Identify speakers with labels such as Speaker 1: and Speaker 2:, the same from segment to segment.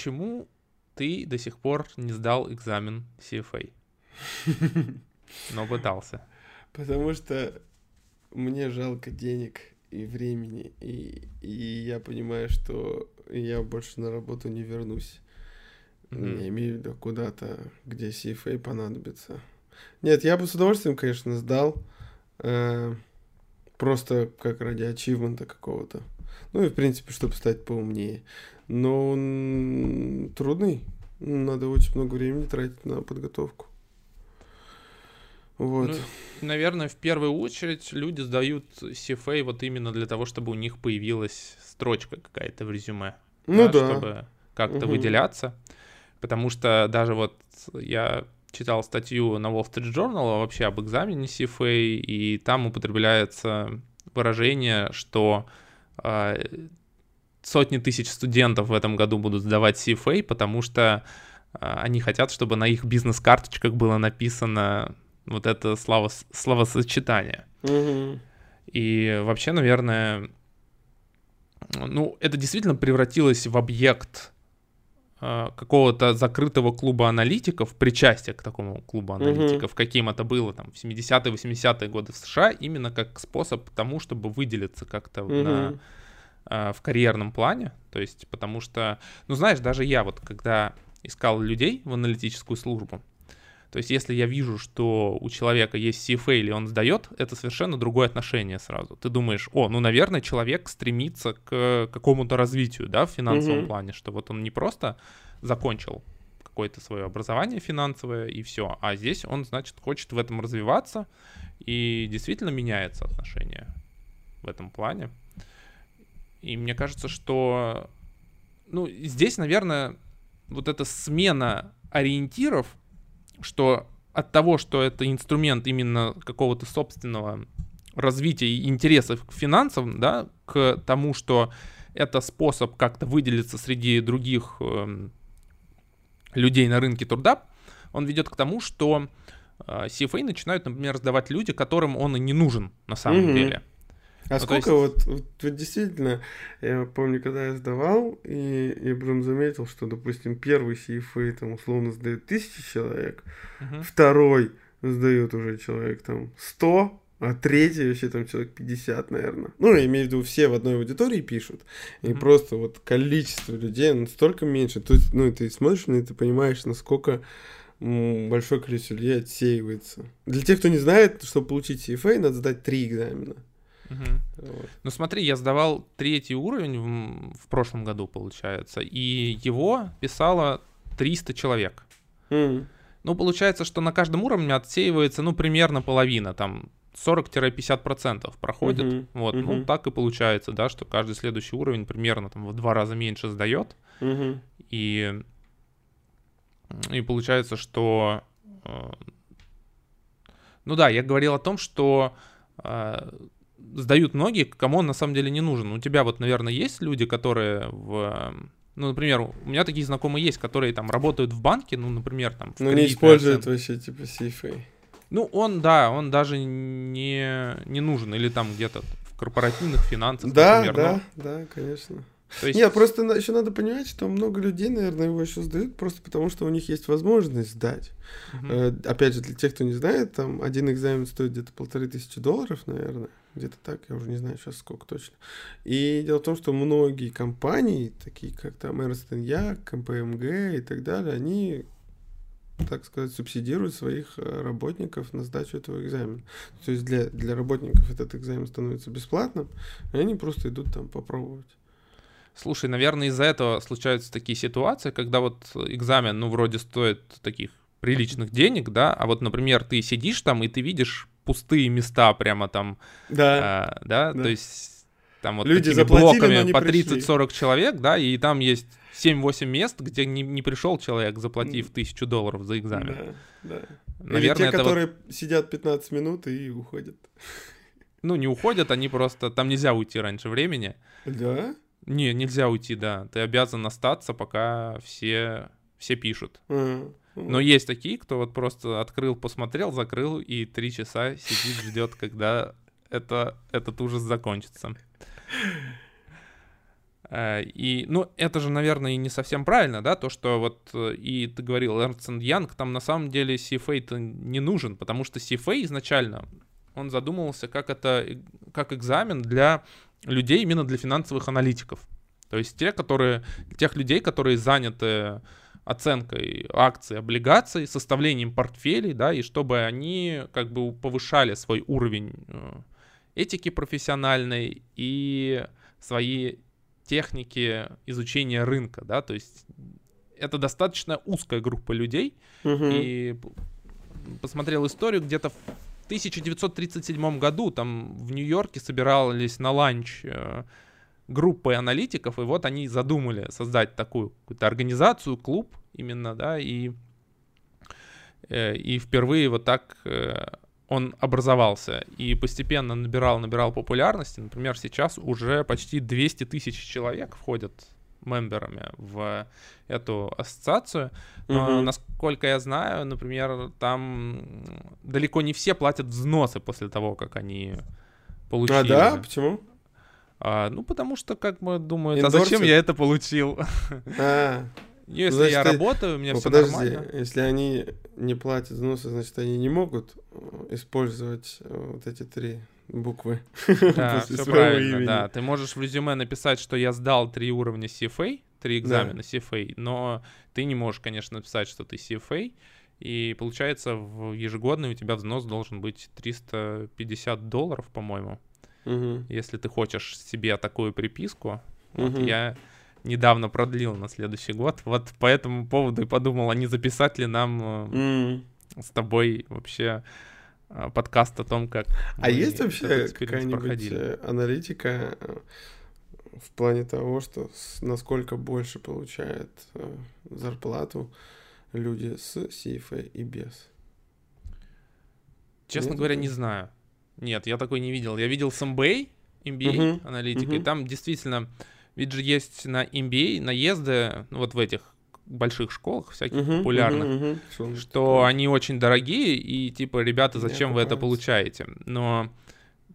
Speaker 1: почему ты до сих пор не сдал экзамен CFA? Но пытался.
Speaker 2: Потому что мне жалко денег и времени, и, и я понимаю, что я больше на работу не вернусь. Mm-hmm. Я имею в виду куда-то, где CFA понадобится. Нет, я бы с удовольствием, конечно, сдал. Э, просто как ради ачивмента какого-то. Ну и, в принципе, чтобы стать поумнее. Но он трудный. Надо очень много времени тратить на подготовку.
Speaker 1: Вот. Ну, наверное, в первую очередь люди сдают CFA вот именно для того, чтобы у них появилась строчка какая-то в резюме.
Speaker 2: Ну да. да.
Speaker 1: Чтобы как-то угу. выделяться. Потому что даже вот я читал статью на Wall Street Journal вообще об экзамене CFA, и там употребляется выражение, что сотни тысяч студентов в этом году будут сдавать CFA, потому что э, они хотят, чтобы на их бизнес-карточках было написано вот это слово, словосочетание.
Speaker 2: Mm-hmm.
Speaker 1: И вообще, наверное, ну, это действительно превратилось в объект какого-то закрытого клуба аналитиков, причастия к такому клубу аналитиков, mm-hmm. каким это было там в 70-е, 80-е годы в США, именно как способ тому, чтобы выделиться как-то mm-hmm. на, э, в карьерном плане. То есть, потому что, ну, знаешь, даже я вот, когда искал людей в аналитическую службу, то есть, если я вижу, что у человека есть CFA или он сдает, это совершенно другое отношение сразу. Ты думаешь, о, ну, наверное, человек стремится к какому-то развитию, да, в финансовом mm-hmm. плане, что вот он не просто закончил какое-то свое образование финансовое и все, а здесь он, значит, хочет в этом развиваться и действительно меняется отношение в этом плане. И мне кажется, что, ну, здесь, наверное, вот эта смена ориентиров что от того, что это инструмент именно какого-то собственного развития интересов к финансам, да, к тому, что это способ как-то выделиться среди других э, людей на рынке труда, он ведет к тому, что э, CFA начинают, например, сдавать люди, которым он и не нужен на самом mm-hmm. деле.
Speaker 2: А ну, сколько есть... вот, вот, вот действительно, я помню, когда я сдавал, и я прям заметил, что, допустим, первый CFA там условно сдает тысячи человек, uh-huh. второй сдает уже человек там 100, а третий вообще там человек 50, наверное. Ну, я имею в виду, все в одной аудитории пишут. И mm-hmm. просто вот количество людей настолько меньше. То есть, ну, ты смотришь на это, понимаешь, насколько большое количество людей отсеивается. Для тех, кто не знает, чтобы получить CFA, надо сдать три экзамена.
Speaker 1: Угу. Вот. Ну смотри, я сдавал третий уровень в, в прошлом году, получается, и его писало 300 человек. Ну, получается, что на каждом уровне отсеивается, ну, примерно половина, там, 40-50% проходит. Uh-huh. Вот, uh-huh. ну, так и получается, да, что каждый следующий уровень примерно там в два раза меньше сдает.
Speaker 2: Uh-huh.
Speaker 1: И, и получается, что... Э, ну да, я говорил о том, что э, сдают многие, кому он на самом деле не нужен. У тебя вот, наверное, есть люди, которые в... Ну, например, у меня такие знакомые есть, которые там работают в банке, ну, например, там...
Speaker 2: Ну, не используют вообще, типа, CFA.
Speaker 1: Ну, он, да, он даже не, не нужен. Или там где-то в корпоративных финансах,
Speaker 2: Да, например, да, но... да, конечно. То есть... Нет, просто еще надо понимать, что много людей, наверное, его еще сдают просто потому, что у них есть возможность сдать. Угу. Э, опять же, для тех, кто не знает, там один экзамен стоит где-то полторы тысячи долларов, наверное. Где-то так, я уже не знаю сейчас сколько точно. И дело в том, что многие компании, такие как там Ernst Young, КПМГ и так далее, они так сказать, субсидируют своих э, работников на сдачу этого экзамена. То есть для, для работников этот экзамен становится бесплатным, и они просто идут там попробовать.
Speaker 1: Слушай, наверное, из-за этого случаются такие ситуации, когда вот экзамен, ну, вроде стоит таких приличных денег, да, а вот, например, ты сидишь там, и ты видишь пустые места прямо там,
Speaker 2: да,
Speaker 1: а, да? да, то есть там вот Люди такими блоками по 30-40 человек, да, и там есть 7-8 мест, где не, не пришел человек, заплатив тысячу долларов за экзамен.
Speaker 2: Да, да. Наверное, Или те, которые вот... сидят 15 минут и уходят.
Speaker 1: Ну, не уходят, они просто... Там нельзя уйти раньше времени.
Speaker 2: Да?
Speaker 1: Не, нельзя уйти, да. Ты обязан остаться, пока все, все пишут.
Speaker 2: А,
Speaker 1: но есть такие, кто вот просто открыл, посмотрел, закрыл и три часа сидит, ждет, когда это, этот ужас закончится. Э, и, ну, это же, наверное, и не совсем правильно, да, то, что вот, э, и ты говорил, Ernst Young, там на самом деле CFA-то не нужен, потому что CFA изначально, он задумывался как это, как экзамен для людей, именно для финансовых аналитиков. То есть те, которые, тех людей, которые заняты оценкой акций, облигаций, составлением портфелей, да, и чтобы они как бы повышали свой уровень э, этики профессиональной и свои техники изучения рынка, да, то есть это достаточно узкая группа людей, угу. и посмотрел историю, где-то в 1937 году там в Нью-Йорке собирались на ланч группы аналитиков, и вот они задумали создать такую какую-то организацию, клуб именно, да, и, э, и впервые вот так э, он образовался и постепенно набирал, набирал популярности. Например, сейчас уже почти 200 тысяч человек входят мемберами в эту ассоциацию. Но, угу. насколько я знаю, например, там далеко не все платят взносы после того, как они получили.
Speaker 2: А, да? Почему?
Speaker 1: А, ну, потому что, как мы думают, а зачем я это получил? А. Если значит, я работаю, у меня все подожди, нормально.
Speaker 2: Если они не платят взносы, значит, они не могут э, использовать э, вот эти три буквы.
Speaker 1: Да, все правильно, имени. да. Ты можешь в резюме написать, что я сдал три уровня CFA, три экзамена да. CFA, но ты не можешь, конечно, написать, что ты CFA, и получается, в ежегодный у тебя взнос должен быть 350 долларов, по-моему. Угу. Если ты хочешь себе такую приписку, угу. вот я недавно продлил на следующий год. Вот по этому поводу и подумал, а не записать ли нам mm. с тобой вообще э, подкаст о том, как
Speaker 2: А есть вообще какая-нибудь э, аналитика в плане того, что насколько больше получают зарплату люди с CFA и без?
Speaker 1: Честно Нет, говоря, не знаю. Нет, я такой не видел. Я видел с MBA, MBA uh-huh. аналитикой. Uh-huh. Там действительно ведь же есть на MBA наезды, ну, вот в этих больших школах всяких uh-huh, популярных, uh-huh, uh-huh. что они очень дорогие, и типа, ребята, зачем вы это получаете? Но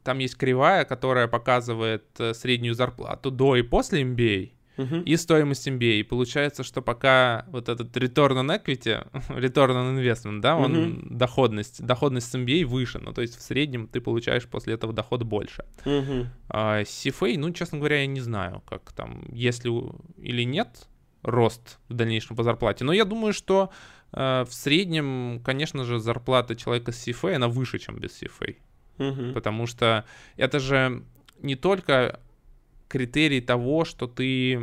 Speaker 1: там есть кривая, которая показывает э, среднюю зарплату до и после MBA, uh-huh. и стоимость MBA. И получается, что пока вот этот return on equity, return on investment, да, он uh-huh. доходность, доходность с MBA выше, ну, то есть в среднем ты получаешь после этого доход больше. Uh-huh. А CFA, ну, честно говоря, я не знаю, как там, если или нет рост в дальнейшем по зарплате, но я думаю, что э, в среднем, конечно же, зарплата человека с CFA, она выше, чем без CFA. Uh-huh. Потому что это же не только критерий того, что ты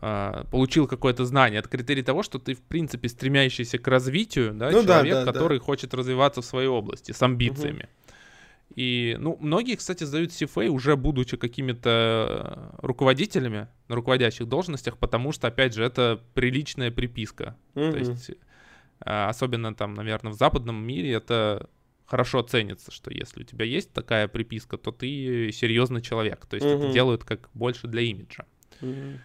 Speaker 1: э, получил какое-то знание. Это критерий того, что ты, в принципе, стремящийся к развитию, да, ну, человек, да, да, который да. хочет развиваться в своей области с амбициями. Угу. И, ну, многие, кстати, сдают CFA уже будучи какими-то руководителями на руководящих должностях, потому что, опять же, это приличная приписка. Угу. То есть, а, особенно там, наверное, в западном мире это хорошо ценится, что если у тебя есть такая приписка, то ты серьезный человек. То есть угу. это делают как больше для имиджа. Угу.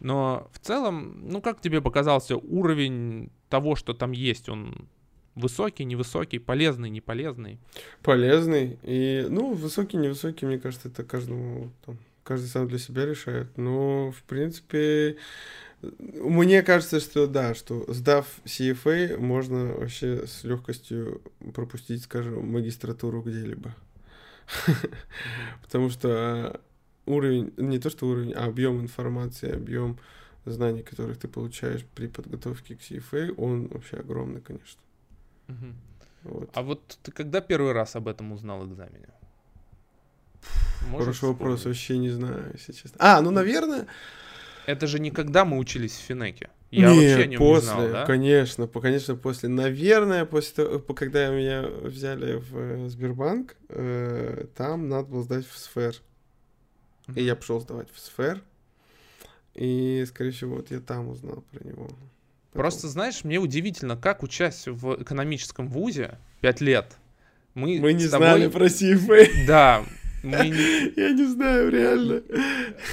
Speaker 1: Но в целом, ну как тебе показался уровень того, что там есть, он высокий, невысокий, полезный, не полезный?
Speaker 2: Полезный. И, ну, высокий, невысокий, мне кажется, это каждому, там, каждый сам для себя решает. Но, в принципе, мне кажется, что да, что сдав CFA, можно вообще с легкостью пропустить, скажем, магистратуру где-либо. Потому что а, уровень, не то что уровень, а объем информации, объем знаний, которых ты получаешь при подготовке к CFA, он вообще огромный, конечно.
Speaker 1: Вот. А вот ты когда первый раз об этом узнал экзамене?
Speaker 2: Можешь Хороший вспомнить? вопрос, вообще не знаю, если честно. А, ну, наверное,
Speaker 1: это же не когда мы учились в Финеке. Я Нет, вообще не
Speaker 2: после,
Speaker 1: знал, да?
Speaker 2: конечно, конечно, после. Наверное, после того, когда меня взяли в э, Сбербанк, э, там надо было сдать в сфер. Mm-hmm. И я пошел сдавать в сфер. И, скорее всего, вот я там узнал про него. Потом.
Speaker 1: Просто, знаешь, мне удивительно, как учась в экономическом вузе 5 лет, мы,
Speaker 2: мы не тобой... знали про CFA.
Speaker 1: Да,
Speaker 2: мы... Я не знаю, реально.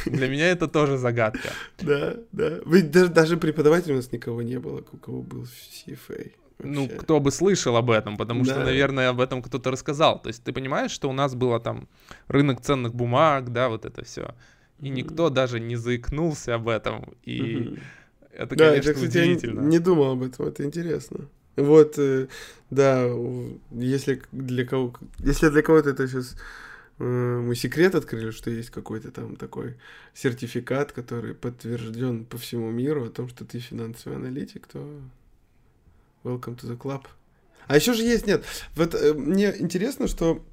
Speaker 1: Для меня это тоже загадка.
Speaker 2: Да, да. Ведь даже, даже преподавателей у нас никого не было, у кого был CFA.
Speaker 1: Ну, кто бы слышал об этом, потому да. что, наверное, об этом кто-то рассказал. То есть ты понимаешь, что у нас было там рынок ценных бумаг, да, вот это все. и никто даже не заикнулся об этом. И это,
Speaker 2: да,
Speaker 1: конечно,
Speaker 2: это, кстати,
Speaker 1: удивительно.
Speaker 2: Я не думал об этом, это интересно. Вот, э, да, если для кого, если для кого-то это сейчас мы секрет открыли, что есть какой-то там такой сертификат, который подтвержден по всему миру о том, что ты финансовый аналитик, то welcome to the club. А еще же есть, нет, вот э, мне интересно, что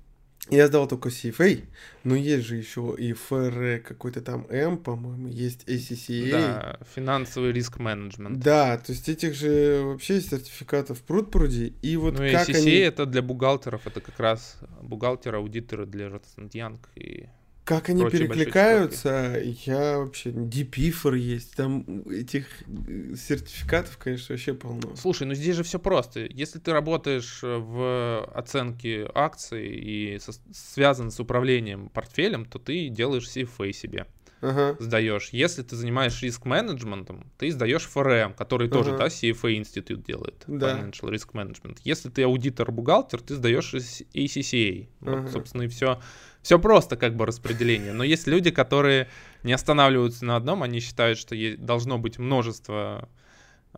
Speaker 2: я сдал только CFA, но есть же еще и ФР какой-то там М, по-моему, есть ACCA.
Speaker 1: Да, финансовый риск менеджмент.
Speaker 2: Да, то есть этих же вообще сертификатов пруд пруди. И вот
Speaker 1: ну,
Speaker 2: как
Speaker 1: ACCA
Speaker 2: они...
Speaker 1: это для бухгалтеров, это как раз бухгалтеры, аудиторы для Ротсент Янг и
Speaker 2: как они перекликаются, я вообще... Дипифор есть, там этих э, сертификатов, конечно, вообще полно.
Speaker 1: Слушай, ну здесь же все просто. Если ты работаешь в оценке акций и со, связан с управлением портфелем, то ты делаешь CFA себе.
Speaker 2: Ага.
Speaker 1: Сдаешь. Если ты занимаешься риск-менеджментом, ты сдаешь FRM, который ага. тоже, да, CFA институт делает.
Speaker 2: Да.
Speaker 1: Financial Risk Management. Если ты аудитор-бухгалтер, ты сдаешь ACCA. Ага. Вот, собственно, и все все просто как бы распределение. Но есть люди, которые не останавливаются на одном, они считают, что должно быть множество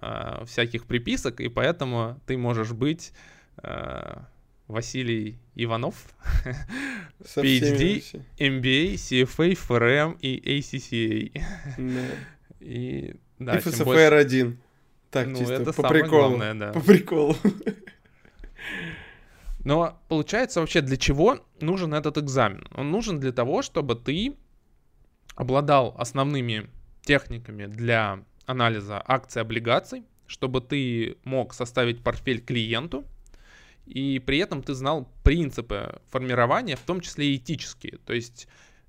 Speaker 1: э, всяких приписок, и поэтому ты можешь быть э, Василий Иванов, PhD, MBA, CFA, FRM и ACCA. И, да,
Speaker 2: и ФСФР 1. Так, ну, чисто это по приколу. Главное, да. По приколу.
Speaker 1: Но получается вообще для чего нужен этот экзамен? Он нужен для того, чтобы ты обладал основными техниками для анализа акций, облигаций, чтобы ты мог составить портфель клиенту, и при этом ты знал принципы формирования, в том числе и этические. То есть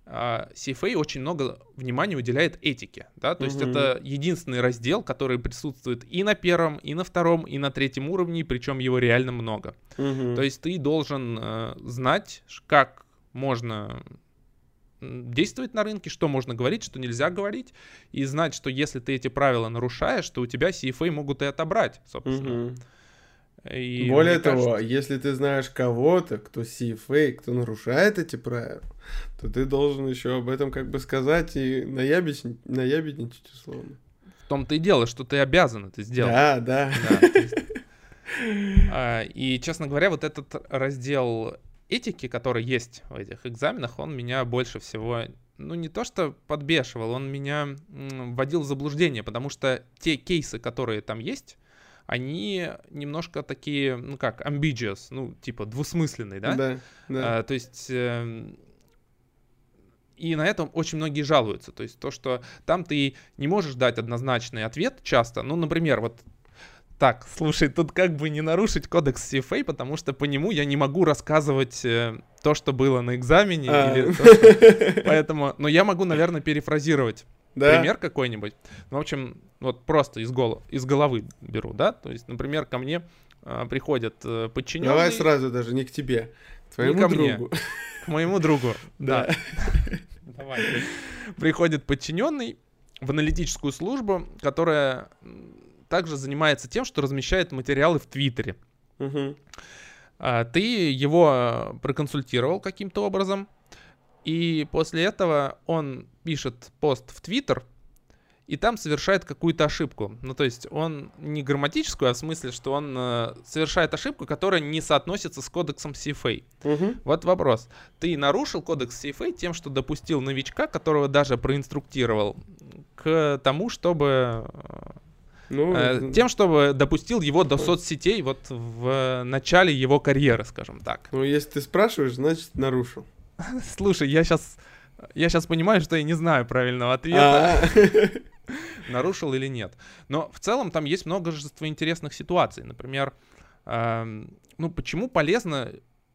Speaker 1: CFA очень много внимания уделяет этике, да, то угу. есть это единственный раздел, который присутствует и на первом, и на втором, и на третьем уровне, причем его реально много.
Speaker 2: Угу.
Speaker 1: То есть ты должен э, знать, как можно действовать на рынке, что можно говорить, что нельзя говорить, и знать, что если ты эти правила нарушаешь, то у тебя CFA могут и отобрать, собственно.
Speaker 2: Угу. И Более того, кажется... если ты знаешь кого-то, кто CFA, кто нарушает эти правила, то ты должен еще об этом как бы сказать и наябедничать, наябедничать условно.
Speaker 1: В том-то и дело, что ты обязан это сделать.
Speaker 2: Да, да.
Speaker 1: А, и, честно говоря, вот этот раздел этики, который есть в этих экзаменах, он меня больше всего ну, не то что подбешивал, он меня вводил в заблуждение, потому что те кейсы, которые там есть, они немножко такие, ну как, ambiguous, ну, типа двусмысленные, да?
Speaker 2: Да, да.
Speaker 1: А, то есть... Э, и на этом очень многие жалуются. То есть то, что там ты не можешь дать однозначный ответ часто. Ну, например, вот так, слушай, тут как бы не нарушить кодекс CFA, потому что по нему я не могу рассказывать э, то, что было на экзамене. А. Или то, что... Поэтому, но я могу, наверное, перефразировать да? пример какой-нибудь. Ну, в общем, вот просто из, голов, из головы беру, да? То есть, например, ко мне э, приходят э, подчиненные...
Speaker 2: Давай сразу даже, не к тебе, к твоему ко другу. Мне,
Speaker 1: к моему другу, да. Давай. Приходит подчиненный в аналитическую службу, которая также занимается тем, что размещает материалы в Твиттере.
Speaker 2: Угу.
Speaker 1: Ты его проконсультировал каким-то образом, и после этого он пишет пост в Твиттер, и там совершает какую-то ошибку. Ну, то есть он не грамматическую, а в смысле, что он э, совершает ошибку, которая не соотносится с кодексом CFA.
Speaker 2: Угу.
Speaker 1: Вот вопрос. Ты нарушил кодекс CFA тем, что допустил новичка, которого даже проинструктировал, к тому, чтобы... Э, ну, э, тем, чтобы допустил его до соцсетей вот в начале его карьеры, скажем так.
Speaker 2: Ну, если ты спрашиваешь, значит, нарушил.
Speaker 1: Слушай, я сейчас... Я сейчас понимаю, что я не знаю правильного ответа. А. Нарушил или нет. Но в целом там есть множество интересных ситуаций. Например, ну почему полезно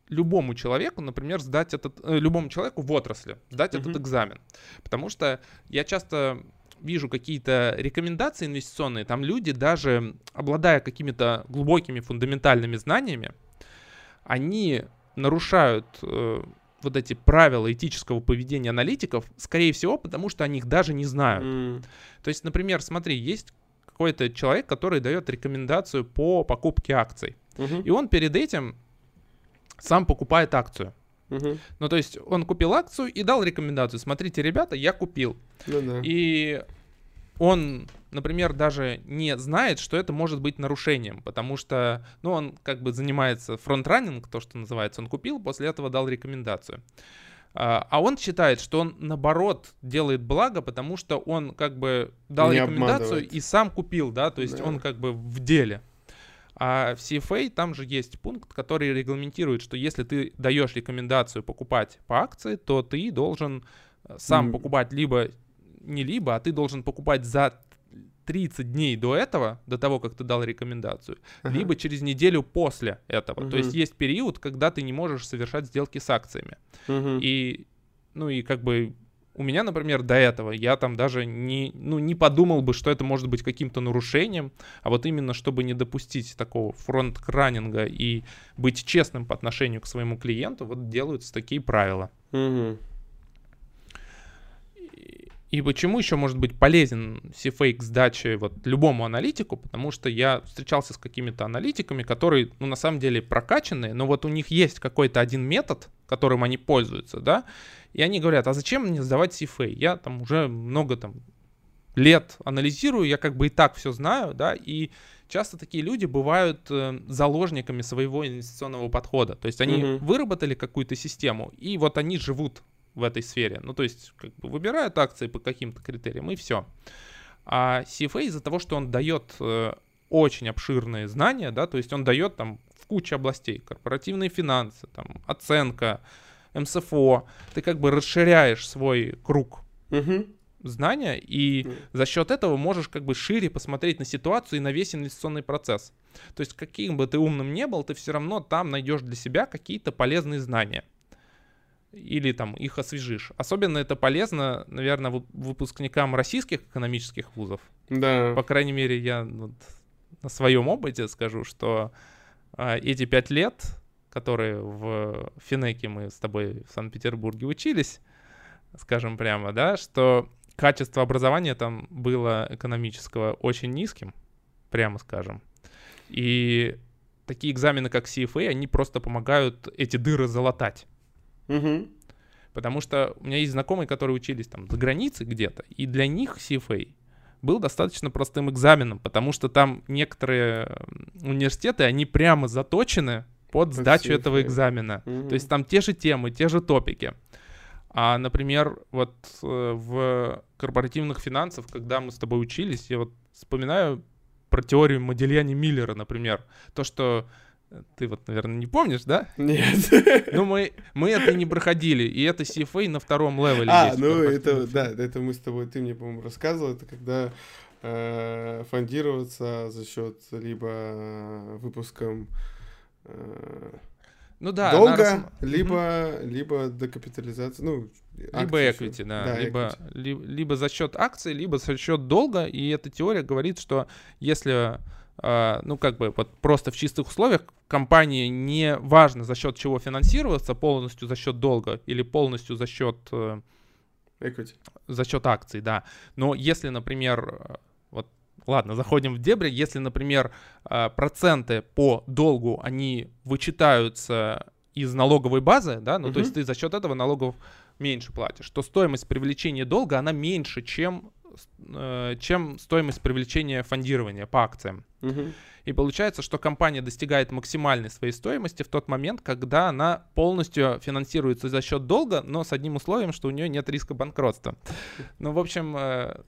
Speaker 1: любому человеку, например, сдать этот, э, любому человеку в отрасли сдать этот экзамен. Потому что я часто вижу какие-то рекомендации инвестиционные, там люди даже, обладая какими-то глубокими фундаментальными знаниями, они нарушают э, вот эти правила этического поведения аналитиков, скорее всего, потому что они их даже не знают.
Speaker 2: Mm.
Speaker 1: То есть, например, смотри, есть какой-то человек, который дает рекомендацию по покупке акций.
Speaker 2: Uh-huh.
Speaker 1: И он перед этим сам покупает акцию. Угу. Ну, то есть он купил акцию и дал рекомендацию. Смотрите, ребята, я купил.
Speaker 2: Ну, да.
Speaker 1: И он, например, даже не знает, что это может быть нарушением, потому что, ну, он как бы занимается фронтранинг, то, что называется, он купил, после этого дал рекомендацию. А, а он считает, что он наоборот делает благо, потому что он как бы дал не рекомендацию и сам купил, да, то есть да. он как бы в деле. А в CFA там же есть пункт, который регламентирует, что если ты даешь рекомендацию покупать по акции, то ты должен э, сам mm. покупать либо не либо, а ты должен покупать за 30 дней до этого, до того, как ты дал рекомендацию, ага. либо через неделю после этого. Угу. То есть есть период, когда ты не можешь совершать сделки с акциями. Угу. И, ну и как бы у меня, например, до этого я там даже не, ну, не подумал бы, что это может быть каким-то нарушением, а вот именно чтобы не допустить такого фронт-раннинга и быть честным по отношению к своему клиенту, вот делаются такие правила.
Speaker 2: Угу.
Speaker 1: И почему еще может быть полезен C-Fake сдачи вот любому аналитику? Потому что я встречался с какими-то аналитиками, которые, ну, на самом деле прокачанные, но вот у них есть какой-то один метод, которым они пользуются, да, и они говорят, а зачем мне сдавать CFA? Я там уже много там лет анализирую, я как бы и так все знаю, да, и часто такие люди бывают э, заложниками своего инвестиционного подхода. То есть они uh-huh. выработали какую-то систему, и вот они живут в этой сфере. Ну, то есть, как бы выбирают акции по каким-то критериям, и все. А CFA из-за того, что он дает э, очень обширные знания, да, то есть он дает там в куче областей, корпоративные финансы, там, оценка, МСФО, ты как бы расширяешь свой круг
Speaker 2: угу.
Speaker 1: знания, и угу. за счет этого можешь как бы шире посмотреть на ситуацию и на весь инвестиционный процесс. То есть каким бы ты умным не был, ты все равно там найдешь для себя какие-то полезные знания или там их освежишь. Особенно это полезно, наверное, выпускникам российских экономических вузов.
Speaker 2: Да.
Speaker 1: По крайней мере, я вот на своем опыте скажу, что а, эти пять лет, которые в Финеке мы с тобой в Санкт-Петербурге учились, скажем прямо, да, что качество образования там было экономического очень низким, прямо скажем. И такие экзамены, как CFA, они просто помогают эти дыры залатать.
Speaker 2: Угу.
Speaker 1: Потому что у меня есть знакомые, которые учились там за границей где-то, и для них CFA был достаточно простым экзаменом, потому что там некоторые университеты, они прямо заточены под сдачу CFA. этого экзамена. mm То есть там те же темы, те же топики. А, например, вот э, в корпоративных финансах, когда мы с тобой учились, я вот вспоминаю про теорию Модельяни Миллера, например. То, что ты вот, наверное, не помнишь, да?
Speaker 2: Нет.
Speaker 1: Ну, мы, мы это не проходили, и это CFA на втором левеле
Speaker 2: А, есть, ну, это, да, это мы с тобой, ты мне, по-моему, рассказывал, это когда э, фондироваться за счет либо э, выпуском э,
Speaker 1: ну да,
Speaker 2: долго, рас... либо, mm-hmm. либо декапитализация, ну,
Speaker 1: либо equity, да, да либо. Ли, либо за счет акций, либо за счет долга, и эта теория говорит, что если ну, как бы вот просто в чистых условиях компании не важно за счет чего финансироваться, полностью за счет долга или полностью за счет... Э,
Speaker 2: Equity.
Speaker 1: За счет акций, да. Но если, например, вот, ладно, заходим в дебри, если, например, э, проценты по долгу, они вычитаются из налоговой базы, да, ну, uh-huh. то есть ты за счет этого налогов меньше платишь, то стоимость привлечения долга, она меньше, чем чем стоимость привлечения фондирования по акциям.
Speaker 2: Угу.
Speaker 1: И получается, что компания достигает максимальной своей стоимости в тот момент, когда она полностью финансируется за счет долга, но с одним условием, что у нее нет риска банкротства. Ну, в общем, э,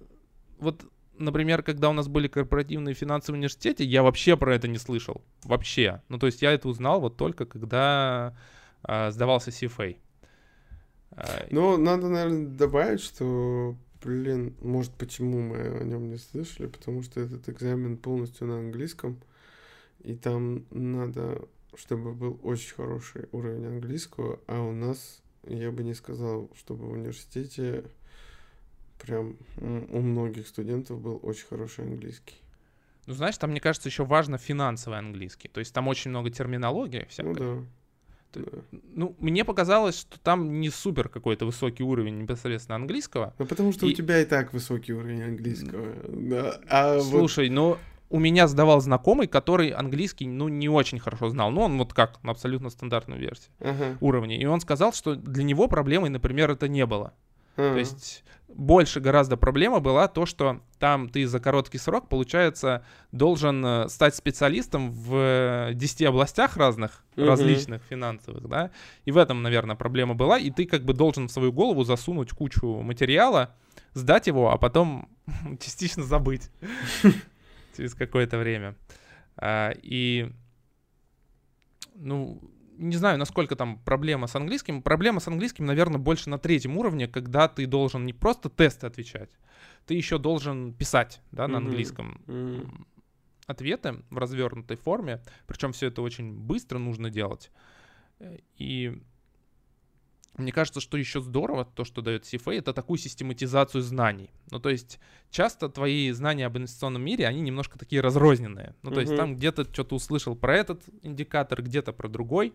Speaker 1: вот, например, когда у нас были корпоративные финансы в университете, я вообще про это не слышал. Вообще. Ну, то есть я это узнал вот только когда э, сдавался CFA.
Speaker 2: Ну, надо, наверное, добавить, что Блин, может, почему мы о нем не слышали? Потому что этот экзамен полностью на английском, и там надо, чтобы был очень хороший уровень английского, а у нас, я бы не сказал, чтобы в университете прям у многих студентов был очень хороший английский.
Speaker 1: Ну, знаешь, там, мне кажется, еще важно финансовый английский. То есть там очень много терминологии всякой.
Speaker 2: Ну да.
Speaker 1: Ну, мне показалось, что там не супер какой-то высокий уровень непосредственно английского.
Speaker 2: Ну, потому что и... у тебя и так высокий уровень английского. Да. А
Speaker 1: Слушай, вот... ну, у меня сдавал знакомый, который английский, ну, не очень хорошо знал. Ну, он вот как, на абсолютно стандартную версию uh-huh. уровня. И он сказал, что для него проблемой, например, это не было. Uh-huh. То есть больше гораздо проблема была то, что там ты за короткий срок, получается, должен э, стать специалистом в 10 областях разных, uh-huh. различных финансовых, да, и в этом, наверное, проблема была, и ты как бы должен в свою голову засунуть кучу материала, сдать его, а потом частично забыть через какое-то время. А, и, ну, не знаю, насколько там проблема с английским. Проблема с английским, наверное, больше на третьем уровне, когда ты должен не просто тесты отвечать, ты еще должен писать, да, на английском. Mm-hmm. Ответы в развернутой форме, причем все это очень быстро нужно делать. И мне кажется, что еще здорово, то, что дает CFA, это такую систематизацию знаний. Ну, то есть, часто твои знания об инвестиционном мире, они немножко такие разрозненные. Ну, то uh-huh. есть, там где-то что-то услышал про этот индикатор, где-то про другой,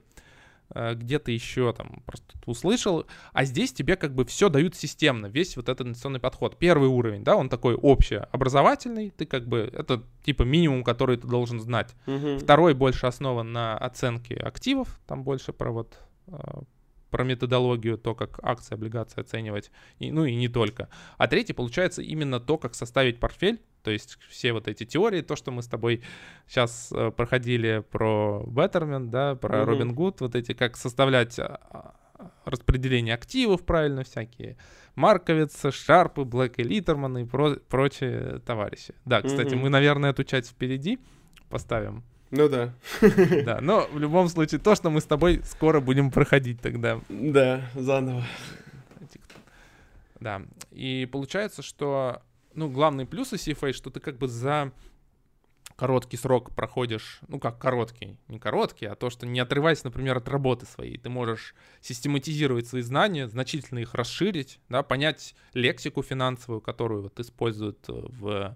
Speaker 1: э, где-то еще там просто услышал, а здесь тебе как бы все дают системно, весь вот этот инвестиционный подход. Первый уровень, да, он такой общеобразовательный, ты как бы, это типа минимум, который ты должен знать. Uh-huh. Второй больше основан на оценке активов, там больше про вот э, про методологию, то, как акции, облигации оценивать, и, ну и не только. А третий, получается, именно то, как составить портфель, то есть все вот эти теории, то, что мы с тобой сейчас э, проходили про Betterment, да, про Робин mm-hmm. Гуд, вот эти, как составлять а, а, распределение активов правильно всякие, Марковиц, Шарпы, Блэк и Литерман и про- прочие товарищи. Да, кстати, mm-hmm. мы, наверное, эту часть впереди поставим.
Speaker 2: Ну да.
Speaker 1: Да, но в любом случае то, что мы с тобой скоро будем проходить тогда.
Speaker 2: Да, заново.
Speaker 1: Да, и получается, что, ну, главный плюс CFA, что ты как бы за короткий срок проходишь, ну как короткий, не короткий, а то, что не отрываясь, например, от работы своей, ты можешь систематизировать свои знания, значительно их расширить, да, понять лексику финансовую, которую вот используют в Э,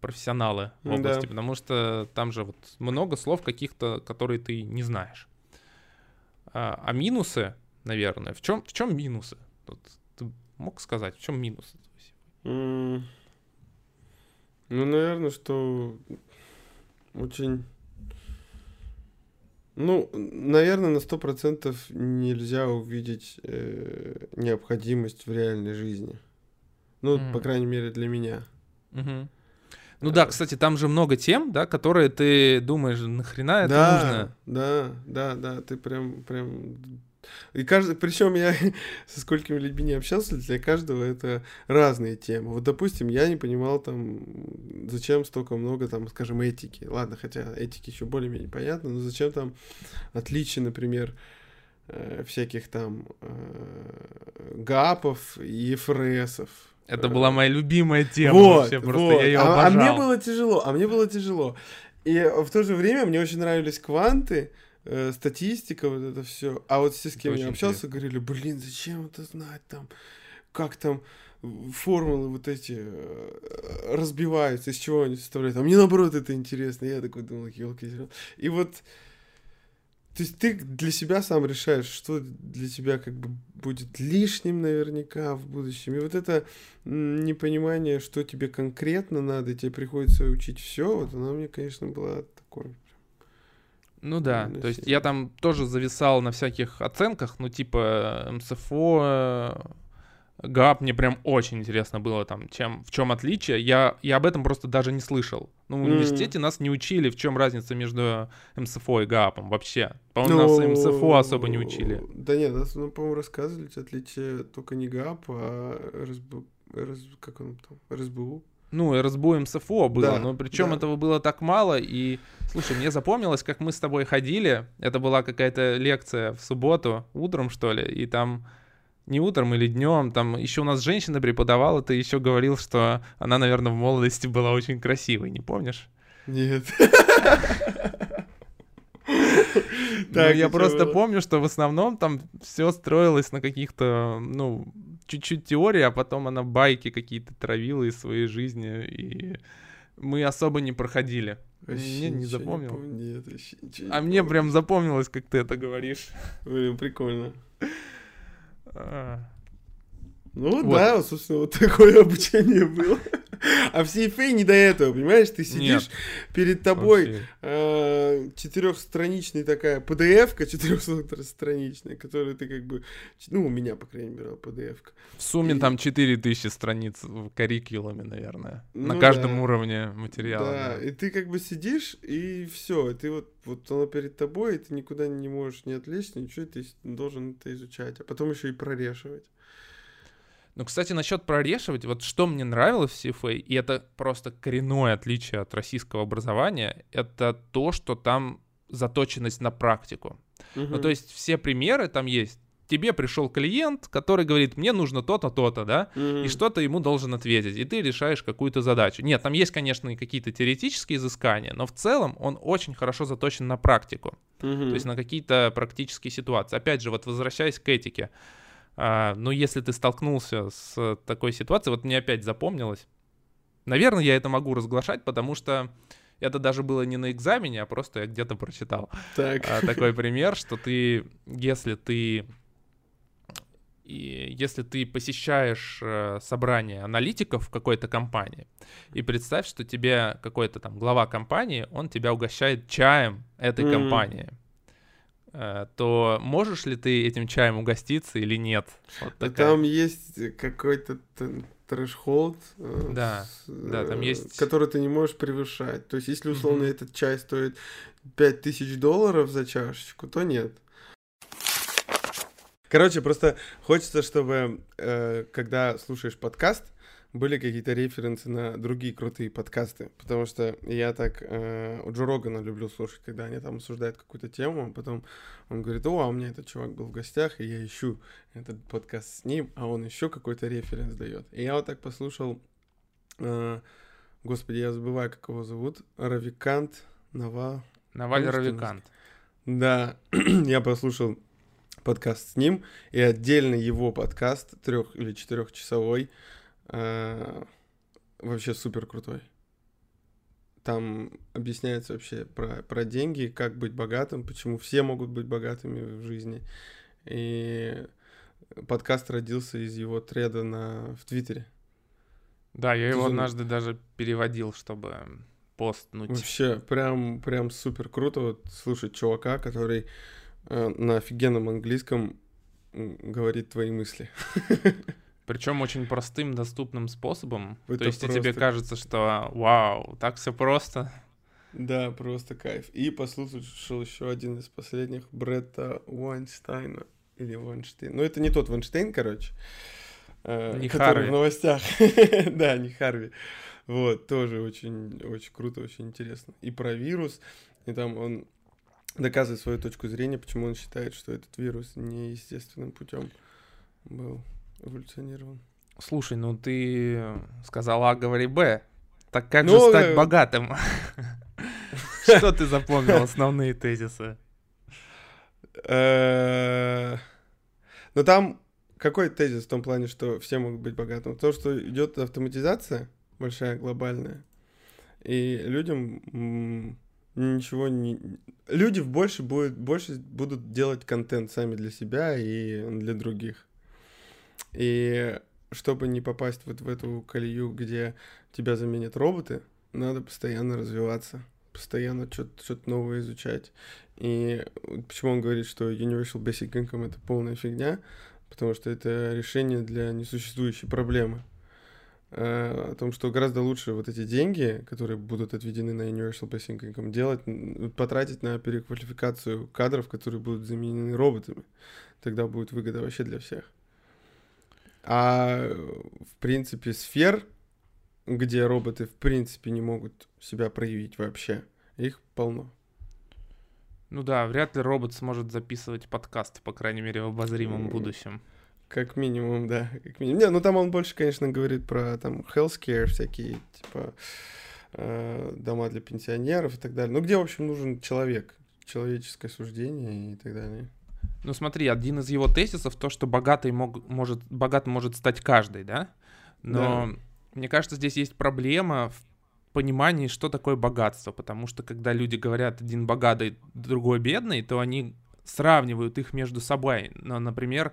Speaker 1: профессионалы в области, да. потому что там же вот много слов каких-то, которые ты не знаешь. А, а минусы, наверное, в чем в чем минусы? Тут ты мог сказать, в чем минусы?
Speaker 2: Mm. Ну, наверное, что очень... Ну, наверное, на сто процентов нельзя увидеть э, необходимость в реальной жизни. Ну, mm. по крайней мере, для меня.
Speaker 1: Угу. Ну да, кстати, там же много тем, да, которые ты думаешь, нахрена это
Speaker 2: да,
Speaker 1: нужно?
Speaker 2: Да, да, да, ты прям, прям и каждый, причем я со сколькими людьми не общался, для каждого это разные темы. Вот, допустим, я не понимал там, зачем столько много там, скажем, этики. Ладно, хотя этики еще более-менее понятно, но зачем там отличие, например, э, всяких там э, ГАПов и ФРСов
Speaker 1: это была моя любимая тема вот, вообще, просто вот. я ее
Speaker 2: а, а мне было тяжело, а мне было тяжело. И в то же время мне очень нравились кванты, э, статистика, вот это все. А вот все, с кем это я общался, интересно. говорили, блин, зачем это знать там, как там формулы вот эти э, разбиваются, из чего они составляют. А мне наоборот это интересно. Я такой думал, елки И вот то есть ты для себя сам решаешь, что для тебя как бы будет лишним наверняка в будущем. И вот это непонимание, что тебе конкретно надо, тебе приходится учить все, вот она мне, конечно, была такой
Speaker 1: ну да, то есть я там тоже зависал на всяких оценках, ну типа МСФО, ГАП мне прям очень интересно было там, чем, в чем отличие. Я, я об этом просто даже не слышал. Ну, в университете mm. нас не учили, в чем разница между МСФО и ГАПом вообще. По-моему, ну, нас МСФО особо не учили.
Speaker 2: Да нет, нас, ну, по-моему, рассказывали отличие только не ГАП, а РСБ, РС, как он там, РСБУ.
Speaker 1: Ну, РСБУ МСФО было, да, но причем да. этого было так мало. И, слушай, мне запомнилось, как мы с тобой ходили. Это была какая-то лекция в субботу, утром, что ли, и там не утром или днем, там еще у нас женщина преподавала, ты еще говорил, что она, наверное, в молодости была очень красивой, не помнишь?
Speaker 2: Нет.
Speaker 1: Так, я просто помню, что в основном там все строилось на каких-то, ну, чуть-чуть теории, а потом она байки какие-то травила из своей жизни, и мы особо не проходили. Мне не запомнил. Нет, а мне прям запомнилось, как ты это говоришь.
Speaker 2: Блин, прикольно. А. Ну вот. да, собственно, вот такое обучение было. А в CFA не до этого, понимаешь? Ты сидишь, Нет, перед тобой э, четырехстраничная такая PDF-ка, четырехстраничная, которую ты как бы... Ну, у меня, по крайней мере, PDF-ка.
Speaker 1: В сумме и... там 4000 страниц в карикулуме, наверное. Ну, на каждом да. уровне материала.
Speaker 2: Да. да, и ты как бы сидишь, и все, ты вот, вот оно перед тобой, и ты никуда не можешь не отвлечься, ничего, ты должен это изучать, а потом еще и прорешивать.
Speaker 1: Ну, кстати, насчет прорешивать, вот что мне нравилось в CFA, и это просто коренное отличие от российского образования, это то, что там заточенность на практику. Угу. Ну, то есть все примеры там есть. Тебе пришел клиент, который говорит, мне нужно то-то, то-то, да, mm и что то ему должен ответить, и ты решаешь какую-то задачу. Нет, там есть, конечно, и какие-то теоретические изыскания, но в целом он очень хорошо заточен на практику, mm то есть на какие-то практические ситуации. Опять же, вот возвращаясь к этике, а, ну, если ты столкнулся с такой ситуацией, вот мне опять запомнилось. Наверное, я это могу разглашать, потому что это даже было не на экзамене, а просто я где-то прочитал. Так. А, такой пример, что ты, если ты и если ты посещаешь э, собрание аналитиков в какой-то компании, и представь, что тебе какой-то там глава компании, он тебя угощает чаем этой mm-hmm. компании. Э, то можешь ли ты этим чаем угоститься или нет?
Speaker 2: Вот такая. Там есть какой-то трэш-холд,
Speaker 1: э, да, с, да, там есть...
Speaker 2: который ты не можешь превышать. То есть, если условно mm-hmm. этот чай стоит 5000 долларов за чашечку, то нет. Короче, просто хочется, чтобы, э, когда слушаешь подкаст, были какие-то референсы на другие крутые подкасты, потому что я так э, у Джо Рогана люблю слушать, когда они там обсуждают какую-то тему, а потом он говорит, о, а у меня этот чувак был в гостях, и я ищу этот подкаст с ним, а он еще какой-то референс дает. И я вот так послушал, э, господи, я забываю, как его зовут, Равикант Нава...
Speaker 1: Наваль Равикант.
Speaker 2: Да, я послушал подкаст с ним, и отдельно его подкаст, трех или четырехчасовой, Э, вообще супер крутой. Там объясняется вообще про, про деньги, как быть богатым, почему все могут быть богатыми в жизни. И подкаст родился из его треда на, в Твиттере.
Speaker 1: Да, я его однажды даже переводил, чтобы постнуть.
Speaker 2: Вообще, прям, прям супер круто вот слушать чувака, который э, на офигенном английском говорит твои мысли.
Speaker 1: Причем очень простым, доступным способом. Это То есть просто... тебе кажется, что вау, так все просто.
Speaker 2: Да, просто кайф. И послушал еще один из последних Бретта Вайнштейна. Или Вайнштейн. Ну, это не тот Вайнштейн, короче. Э, не который Харви. в новостях. да, не Харви. Вот, тоже очень, очень круто, очень интересно. И про вирус. И там он доказывает свою точку зрения, почему он считает, что этот вирус неестественным путем был эволюционирован.
Speaker 1: Слушай, ну ты сказал А, говори Б. Так как ну, же стать э... богатым? Что ты запомнил, основные тезисы?
Speaker 2: Э, ну там какой тезис в том плане, что все могут быть богатым? То, что идет автоматизация большая, глобальная, и людям ничего не... Люди больше, будет, больше будут делать контент сами для себя и для других. И чтобы не попасть вот в эту колею, где тебя заменят роботы, надо постоянно развиваться, постоянно что-то что новое изучать. И почему он говорит, что Universal Basic Income это полная фигня, потому что это решение для несуществующей проблемы. Э, о том, что гораздо лучше вот эти деньги, которые будут отведены на Universal Basic Income, делать, потратить на переквалификацию кадров, которые будут заменены роботами. Тогда будет выгода вообще для всех. А в принципе сфер, где роботы в принципе не могут себя проявить вообще, их полно.
Speaker 1: Ну да, вряд ли робот сможет записывать подкаст, по крайней мере, в обозримом mm. будущем.
Speaker 2: Как минимум, да. Как минимум. Не, ну там он больше, конечно, говорит про там healthcare всякие, типа э, дома для пенсионеров и так далее. Ну где, в общем, нужен человек, человеческое суждение и так далее.
Speaker 1: Ну смотри, один из его тезисов то, что богатый мог, может, богатым может стать каждый, да? Но да. мне кажется, здесь есть проблема в понимании, что такое богатство, потому что когда люди говорят один богатый, другой бедный, то они сравнивают их между собой. Но, например,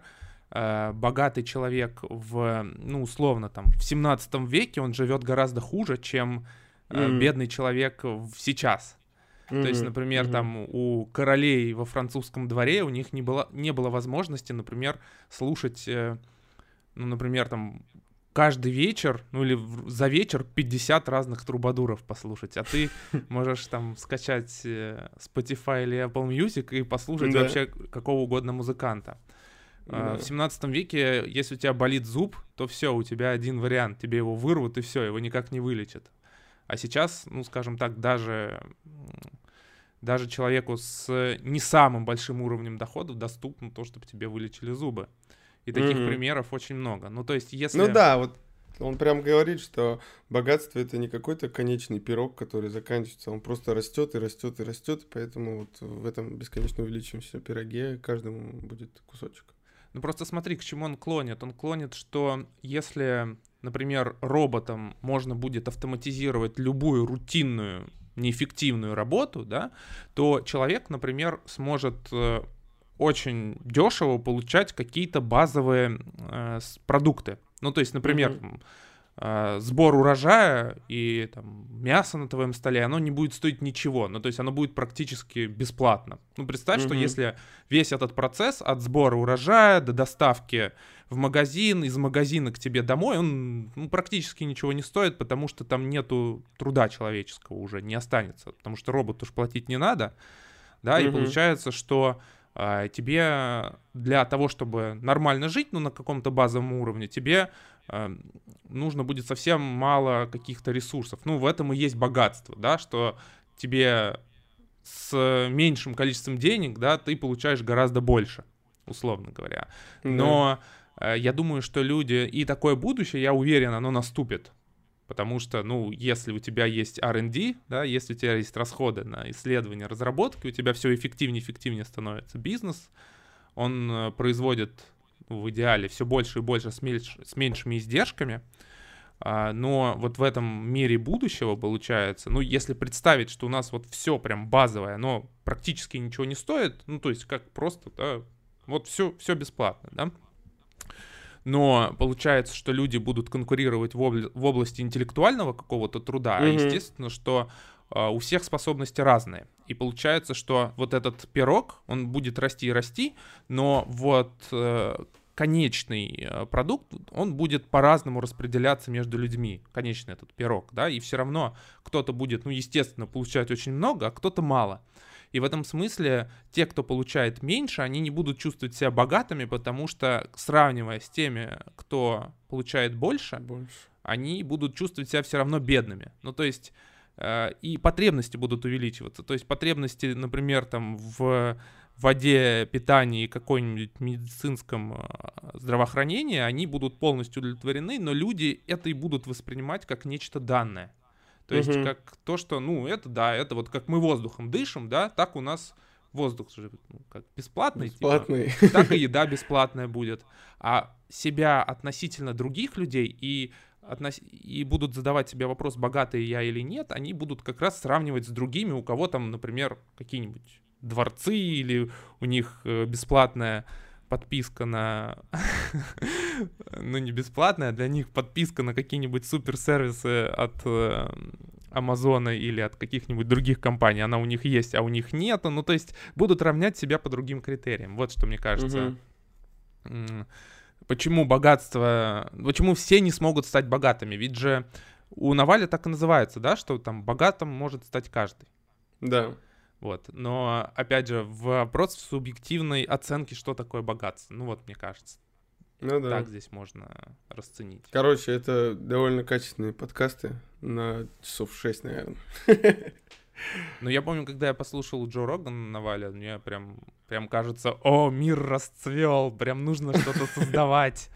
Speaker 1: э, богатый человек в, ну, условно, там, в 17 веке, он живет гораздо хуже, чем mm-hmm. бедный человек сейчас. Mm-hmm. То есть, например, mm-hmm. там у королей во французском дворе у них не было, не было возможности, например, слушать, э, ну, например, там каждый вечер, ну или за вечер 50 разных трубадуров послушать, а ты можешь там скачать э, Spotify или Apple Music и послушать да. вообще какого угодно музыканта. А, да. В 17 веке, если у тебя болит зуб, то все, у тебя один вариант, тебе его вырвут и все, его никак не вылечат. А сейчас, ну, скажем так, даже даже человеку с не самым большим уровнем доходов доступно то, чтобы тебе вылечили зубы. И таких mm-hmm. примеров очень много. Ну, то есть, если...
Speaker 2: Ну да, вот он прям говорит, что богатство это не какой-то конечный пирог, который заканчивается, он просто растет и растет и растет, поэтому вот в этом бесконечно увеличиваемся пироге каждому будет кусочек.
Speaker 1: Ну просто смотри, к чему он клонит. Он клонит, что если, например, роботом можно будет автоматизировать любую рутинную, неэффективную работу, да, то человек, например, сможет э, очень дешево получать какие-то базовые э, продукты. Ну, то есть, например, mm-hmm. э, сбор урожая и там, мясо на твоем столе, оно не будет стоить ничего. Ну, то есть, оно будет практически бесплатно. Ну, представь, mm-hmm. что если весь этот процесс от сбора урожая до доставки в магазин, из магазина к тебе домой, он ну, практически ничего не стоит, потому что там нету труда человеческого уже, не останется. Потому что роботу уж платить не надо. Да, mm-hmm. и получается, что а, тебе для того, чтобы нормально жить, ну, на каком-то базовом уровне, тебе а, нужно будет совсем мало каких-то ресурсов. Ну, в этом и есть богатство, да, что тебе с меньшим количеством денег, да, ты получаешь гораздо больше, условно говоря. Но да. Я думаю, что люди и такое будущее, я уверен, оно наступит. Потому что, ну, если у тебя есть R&D, да, если у тебя есть расходы на исследование, разработки, у тебя все эффективнее эффективнее становится бизнес, он э, производит в идеале все больше и больше с, меньш, с меньшими издержками, а, но вот в этом мире будущего получается, ну, если представить, что у нас вот все прям базовое, но практически ничего не стоит, ну, то есть как просто, да, вот все, все бесплатно, да, но получается, что люди будут конкурировать в, обла- в области интеллектуального какого-то труда, mm-hmm. а естественно, что э, у всех способности разные. И получается, что вот этот пирог, он будет расти и расти, но вот э, конечный э, продукт, он будет по-разному распределяться между людьми, конечный этот пирог, да, и все равно кто-то будет, ну, естественно, получать очень много, а кто-то мало. И в этом смысле те, кто получает меньше, они не будут чувствовать себя богатыми, потому что, сравнивая с теми, кто получает больше, больше. они будут чувствовать себя все равно бедными. Ну, то есть э, и потребности будут увеличиваться. То есть потребности, например, там в воде, питании и какой-нибудь медицинском э, здравоохранении, они будут полностью удовлетворены, но люди это и будут воспринимать как нечто данное. То есть угу. как то, что, ну, это да, это вот как мы воздухом дышим, да, так у нас воздух же ну, как бесплатный, типа, бесплатный. Типа, так и еда бесплатная будет. А себя относительно других людей и относ... и будут задавать себе вопрос, богатый я или нет, они будут как раз сравнивать с другими, у кого там, например, какие-нибудь дворцы или у них э, бесплатная подписка на... ну, не бесплатная, а для них подписка на какие-нибудь суперсервисы от э, Амазона или от каких-нибудь других компаний. Она у них есть, а у них нет. Ну, то есть будут равнять себя по другим критериям. Вот что мне кажется. Почему богатство... Почему все не смогут стать богатыми? Ведь же у Наваля так и называется, да, что там богатым может стать каждый.
Speaker 2: Да.
Speaker 1: Вот. Но, опять же, вопрос в субъективной оценке, что такое богатство. Ну вот, мне кажется. Ну да. Так здесь можно расценить.
Speaker 2: Короче, это довольно качественные подкасты на часов 6, наверное.
Speaker 1: Ну, я помню, когда я послушал Джо Роган на Вале, мне прям, прям кажется, о, мир расцвел, прям нужно что-то создавать,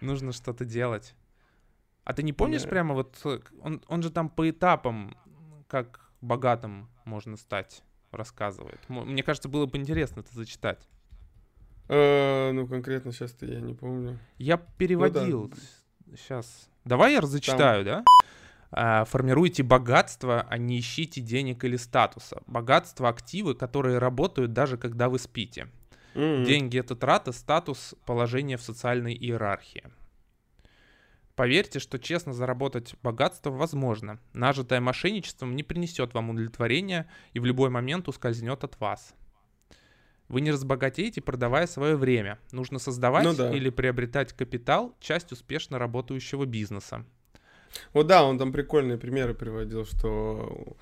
Speaker 1: нужно что-то делать. А ты не помнишь прямо вот, он, он же там по этапам, как богатым можно стать? Рассказывает. Мне кажется, было бы интересно это зачитать.
Speaker 2: Э, ну, конкретно сейчас-то я не помню.
Speaker 1: Я переводил. Ну, да. Сейчас. Давай я зачитаю, да? А, формируйте богатство, а не ищите денег или статуса. Богатство — активы, которые работают даже когда вы спите. Mm-hmm. Деньги — это трата, статус, положение в социальной иерархии. Поверьте, что честно заработать богатство возможно. Нажитое мошенничеством не принесет вам удовлетворения и в любой момент ускользнет от вас. Вы не разбогатеете, продавая свое время. Нужно создавать ну, да. или приобретать капитал, часть успешно работающего бизнеса.
Speaker 2: Вот да, он там прикольные примеры приводил, что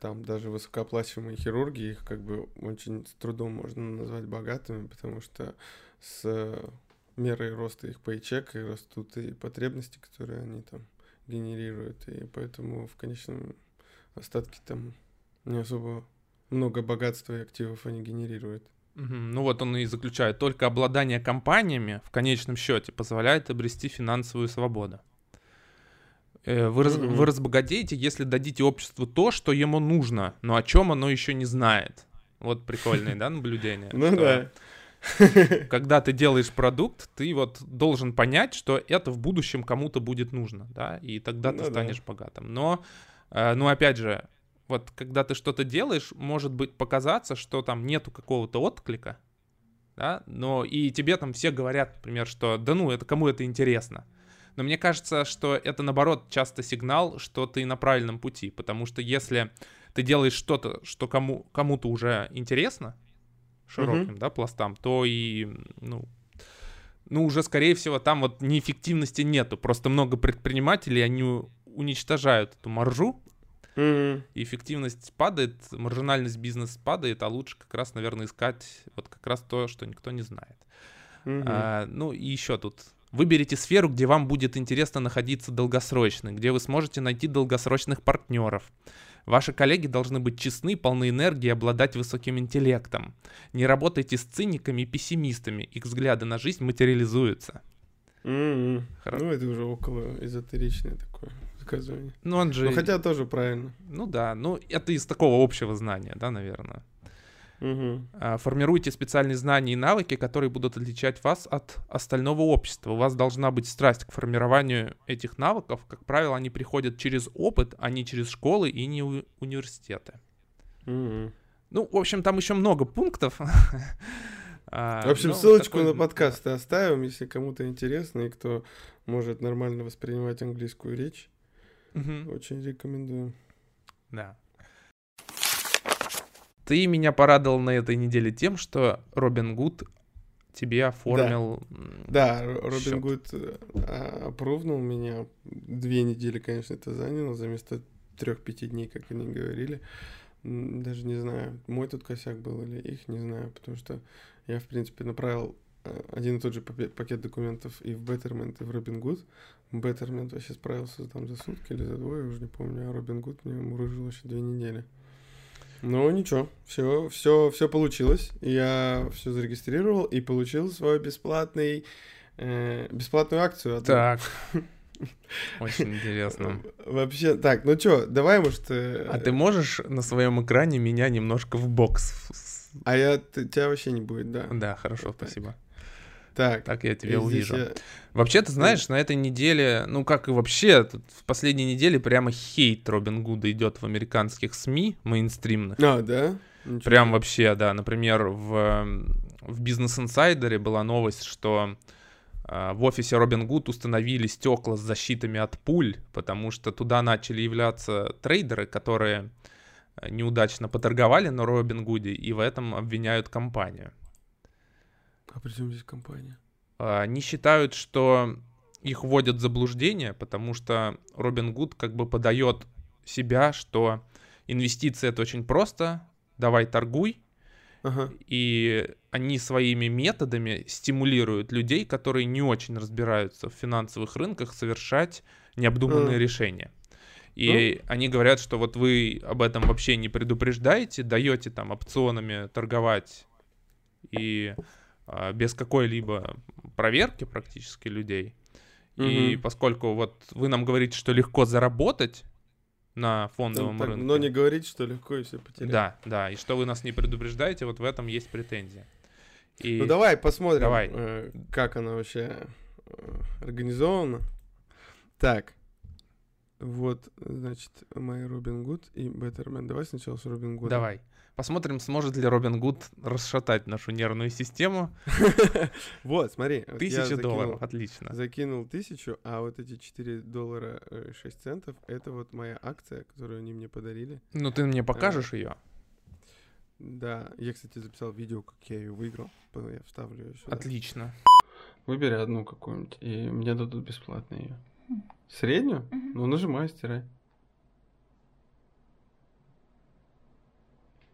Speaker 2: там даже высокооплачиваемые хирурги, их как бы очень с трудом можно назвать богатыми, потому что с мерой роста их пейчека растут и потребности, которые они там генерируют, и поэтому в конечном остатке там не особо много богатства и активов они генерируют.
Speaker 1: Ну вот он и заключает, только обладание компаниями в конечном счете позволяет обрести финансовую свободу. Э, вы, раз, mm-hmm. вы разбогатеете, если дадите обществу то, что ему нужно, но о чем оно еще не знает. Вот прикольное, да, наблюдение.
Speaker 2: Ну да.
Speaker 1: Когда ты делаешь продукт, ты вот должен понять, что это в будущем кому-то будет нужно, да, и тогда ты ну станешь богатым. Но, э, ну опять же, вот когда ты что-то делаешь, может быть показаться, что там нету какого-то отклика, да, но и тебе там все говорят, например, что да ну, это кому это интересно. Но мне кажется, что это наоборот часто сигнал, что ты на правильном пути, потому что если ты делаешь что-то, что кому, кому-то уже интересно, широким, mm-hmm. да, пластам, то и, ну, ну, уже, скорее всего, там вот неэффективности нету. Просто много предпринимателей, они уничтожают эту маржу, mm-hmm. и эффективность падает, маржинальность бизнеса падает, а лучше как раз, наверное, искать вот как раз то, что никто не знает. Mm-hmm. А, ну, и еще тут Выберите сферу, где вам будет интересно находиться долгосрочно, где вы сможете найти долгосрочных партнеров. Ваши коллеги должны быть честны, полны энергии и обладать высоким интеллектом. Не работайте с циниками и пессимистами, их взгляды на жизнь материализуются.
Speaker 2: Mm-hmm. Ну, это уже около эзотеричное такое высказывание.
Speaker 1: Ну, он же...
Speaker 2: Ну, хотя тоже правильно.
Speaker 1: Ну да, ну это из такого общего знания, да, наверное.
Speaker 2: Угу.
Speaker 1: Формируйте специальные знания и навыки, которые будут отличать вас от остального общества. У вас должна быть страсть к формированию этих навыков. Как правило, они приходят через опыт, а не через школы и не университеты.
Speaker 2: Угу.
Speaker 1: Ну, в общем, там еще много пунктов.
Speaker 2: А, в общем, ссылочку на подкаст оставим, если кому-то интересно и кто может нормально воспринимать английскую речь. Очень рекомендую.
Speaker 1: Да. Ты меня порадовал на этой неделе тем, что Робин Гуд тебе оформил.
Speaker 2: Да, да Робин Гуд э, опровнул меня. Две недели, конечно, это заняло, за место трех-пяти дней, как они говорили. Даже не знаю, мой тут косяк был или их, не знаю, потому что я, в принципе, направил э, один и тот же пакет документов и в Betterment, и в Робин Гуд. Betterment вообще справился там за сутки или за двое, уже не помню, а Робин Гуд мне мурыжил еще две недели. Ну, ничего, все, все, все получилось. Я все зарегистрировал и получил свой бесплатный, э, бесплатную акцию.
Speaker 1: Так. Очень интересно.
Speaker 2: Вообще, так, ну что, давай, может... Э...
Speaker 1: А ты можешь на своем экране меня немножко в бокс?
Speaker 2: А я, тебя вообще не будет, да?
Speaker 1: Да, хорошо, спасибо.
Speaker 2: Так.
Speaker 1: Так я тебя увижу. Я... Вообще, ты знаешь, на этой неделе, ну как и вообще, тут в последней неделе прямо хейт Робин Гуда идет в американских СМИ мейнстримных.
Speaker 2: А, да?
Speaker 1: Ничего. Прям вообще, да. Например, в, в Business Insider была новость, что э, в офисе Робин Гуд установили стекла с защитами от пуль, потому что туда начали являться трейдеры, которые э, неудачно поторговали на Робин Гуде и в этом обвиняют компанию.
Speaker 2: А при чем здесь компания?
Speaker 1: А, они считают, что их вводят в заблуждение, потому что Робин Гуд как бы подает себя, что инвестиции это очень просто, давай торгуй,
Speaker 2: ага.
Speaker 1: и они своими методами стимулируют людей, которые не очень разбираются в финансовых рынках, совершать необдуманные ага. решения. И ну? они говорят, что вот вы об этом вообще не предупреждаете, даете там опционами торговать и а, без какой-либо проверки практически людей. Угу. И поскольку вот вы нам говорите, что легко заработать на фондовом так, рынке.
Speaker 2: Но не говорите, что легко и все потерять.
Speaker 1: Да, да, и что вы нас не предупреждаете, вот в этом есть претензия.
Speaker 2: И... Ну давай посмотрим, давай. Э, как она вообще э, организована. Так, вот, значит, My Robin Good и Betterman. Давай сначала с Robin Good.
Speaker 1: Давай. Посмотрим, сможет ли Робин Гуд расшатать нашу нервную систему.
Speaker 2: Вот, смотри.
Speaker 1: Тысяча долларов, отлично.
Speaker 2: Закинул тысячу, а вот эти 4 доллара 6 э, центов, это вот моя акция, которую они мне подарили.
Speaker 1: Ну, ты мне покажешь ее?
Speaker 2: Да, я, кстати, записал видео, как я ее выиграл. Я вставлю ее сюда.
Speaker 1: Отлично.
Speaker 2: Выбери одну какую-нибудь, и мне дадут бесплатно ее. Среднюю? Ну, нажимай, стирай.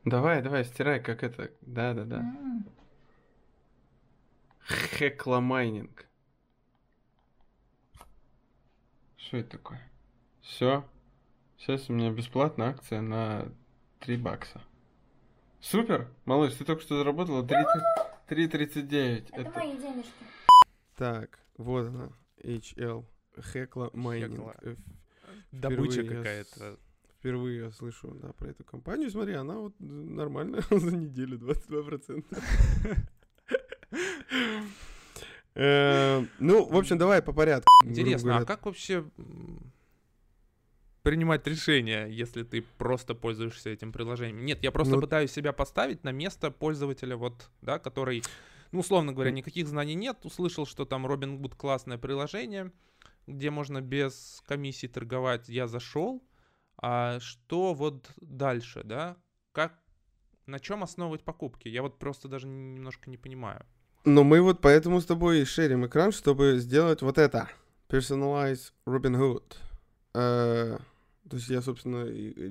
Speaker 2: Давай, давай, стирай, как это. Да, да, да. Hecla Mining. Что это такое? Все. Сейчас у меня бесплатная акция на 3 бакса. Супер! Малыш, ты только что заработала 3.39.
Speaker 3: Это, это мои денежки.
Speaker 2: Так, вот она. HL. Hecla Mining.
Speaker 1: Добыча какая-то
Speaker 2: Впервые я слышу да, про эту компанию. Смотри, она вот нормально за неделю 22%. Э, ну, в общем, давай по порядку.
Speaker 1: Интересно, а как вообще принимать решение, если ты просто пользуешься этим приложением? Нет, я просто ну пытаюсь себя поставить на место пользователя, вот, да, который, ну, условно говоря, никаких знаний нет, услышал, что там Robinhood классное приложение, где можно без комиссии торговать, я зашел, а что вот дальше, да? Как, на чем основывать покупки? Я вот просто даже немножко не понимаю.
Speaker 2: Но мы вот поэтому с тобой и шерим экран, чтобы сделать вот это. Personalize Robinhood. Э, то есть я, собственно,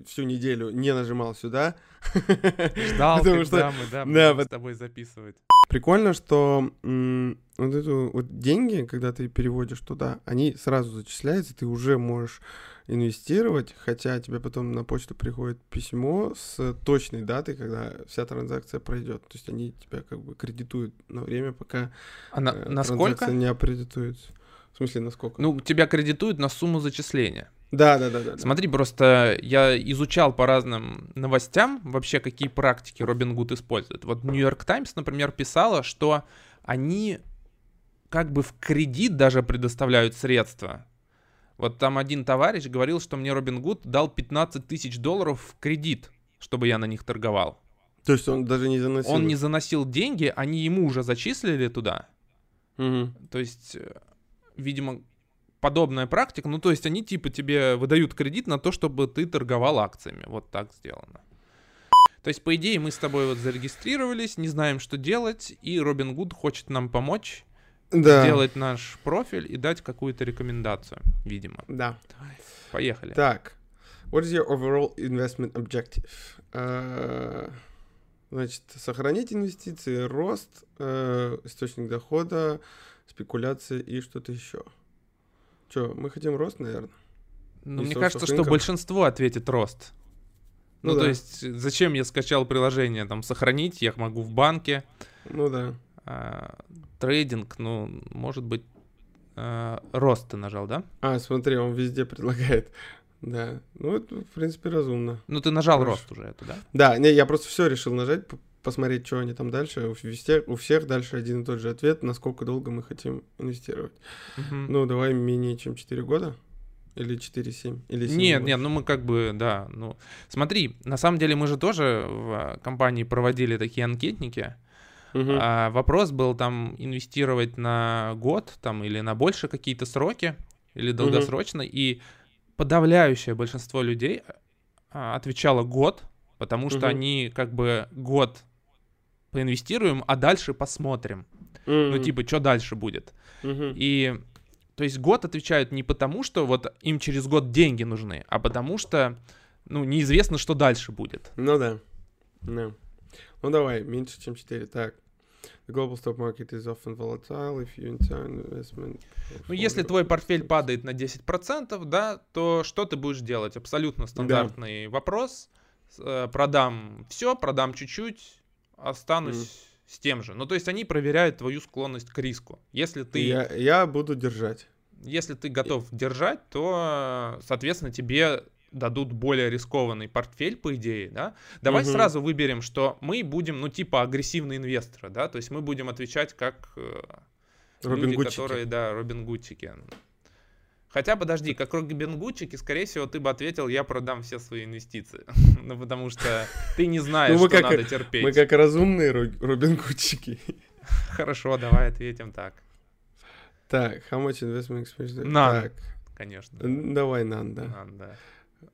Speaker 2: всю неделю не нажимал сюда.
Speaker 1: Ждал, потому что мы, да, да, с тобой записывать.
Speaker 2: Прикольно, что вот эту вот деньги, когда ты переводишь туда, они сразу зачисляются, ты уже можешь инвестировать, хотя тебе потом на почту приходит письмо с точной датой, когда вся транзакция пройдет. То есть они тебя как бы кредитуют на время, пока
Speaker 1: а на, э, на сколько?
Speaker 2: не аккредитуется. В смысле, на сколько?
Speaker 1: Ну, тебя кредитуют на сумму зачисления.
Speaker 2: Да, да, да, да.
Speaker 1: Смотри, просто я изучал по разным новостям вообще, какие практики Робин Гуд использует. Вот Нью-Йорк Таймс, например, писала, что они как бы в кредит даже предоставляют средства вот там один товарищ говорил, что мне Робин Гуд дал 15 тысяч долларов в кредит, чтобы я на них торговал.
Speaker 2: То есть он даже не заносил?
Speaker 1: Он не заносил деньги, они ему уже зачислили туда.
Speaker 2: Угу.
Speaker 1: То есть, э, видимо, подобная практика. Ну, то есть они типа тебе выдают кредит на то, чтобы ты торговал акциями. Вот так сделано. То есть, по идее, мы с тобой вот зарегистрировались, не знаем, что делать, и Робин Гуд хочет нам помочь да. сделать наш профиль и дать какую-то рекомендацию, видимо.
Speaker 2: Да.
Speaker 1: Давай. Поехали.
Speaker 2: Так. What is your overall investment objective? Uh, значит, сохранить инвестиции, рост, uh, источник дохода, спекуляции и что-то еще. Че, мы хотим рост, наверное?
Speaker 1: Ну, и мне кажется, что большинство ответит рост. Ну, ну да. то есть, зачем я скачал приложение, там, сохранить, я могу в банке.
Speaker 2: Ну да.
Speaker 1: А, трейдинг, ну, может быть, а, рост ты нажал, да?
Speaker 2: А, смотри, он везде предлагает. Да, ну это, в принципе, разумно.
Speaker 1: Ну ты нажал Хорошо. рост уже это, да?
Speaker 2: Да, не, я просто все решил нажать, посмотреть, что они там дальше. У, везде, у всех дальше один и тот же ответ, насколько долго мы хотим инвестировать. Угу. Ну, давай менее чем 4 года. Или 4-7? Или 7
Speaker 1: нет, нет, ну мы как бы, да. Ну, смотри, на самом деле мы же тоже в компании проводили такие анкетники. Uh-huh. А, вопрос был там инвестировать на год там или на больше какие-то сроки или долгосрочно, uh-huh. и подавляющее большинство людей а, отвечало год, потому что uh-huh. они как бы год поинвестируем, а дальше посмотрим. Uh-huh. Ну типа, что дальше будет. Uh-huh. И то есть год отвечают не потому, что вот им через год деньги нужны, а потому что ну неизвестно, что дальше будет.
Speaker 2: Ну да. No. Ну давай, меньше, чем 4. Так. The global stock market is often volatile if you investment.
Speaker 1: Ну, если твой портфель падает на 10%, да, то что ты будешь делать? Абсолютно стандартный да. вопрос. Э, продам все, продам чуть-чуть, останусь mm. с тем же. Ну, то есть они проверяют твою склонность к риску. Если ты...
Speaker 2: Я, я буду держать.
Speaker 1: Если ты готов держать, то, соответственно, тебе дадут более рискованный портфель, по идее, да, давай угу. сразу выберем, что мы будем, ну, типа агрессивные инвесторы, да, то есть мы будем отвечать как э, люди, которые, да, Робин Гутики. Хотя, подожди, как Робин Гудчик, и, скорее всего, ты бы ответил, я продам все свои инвестиции. ну, потому что ты не знаешь, ну, что как, надо терпеть.
Speaker 2: Мы как разумные Робин Гудчики.
Speaker 1: Хорошо, давай ответим так.
Speaker 2: Так, how much investment expense?
Speaker 1: Так. Конечно.
Speaker 2: Давай none, да.
Speaker 1: None, да.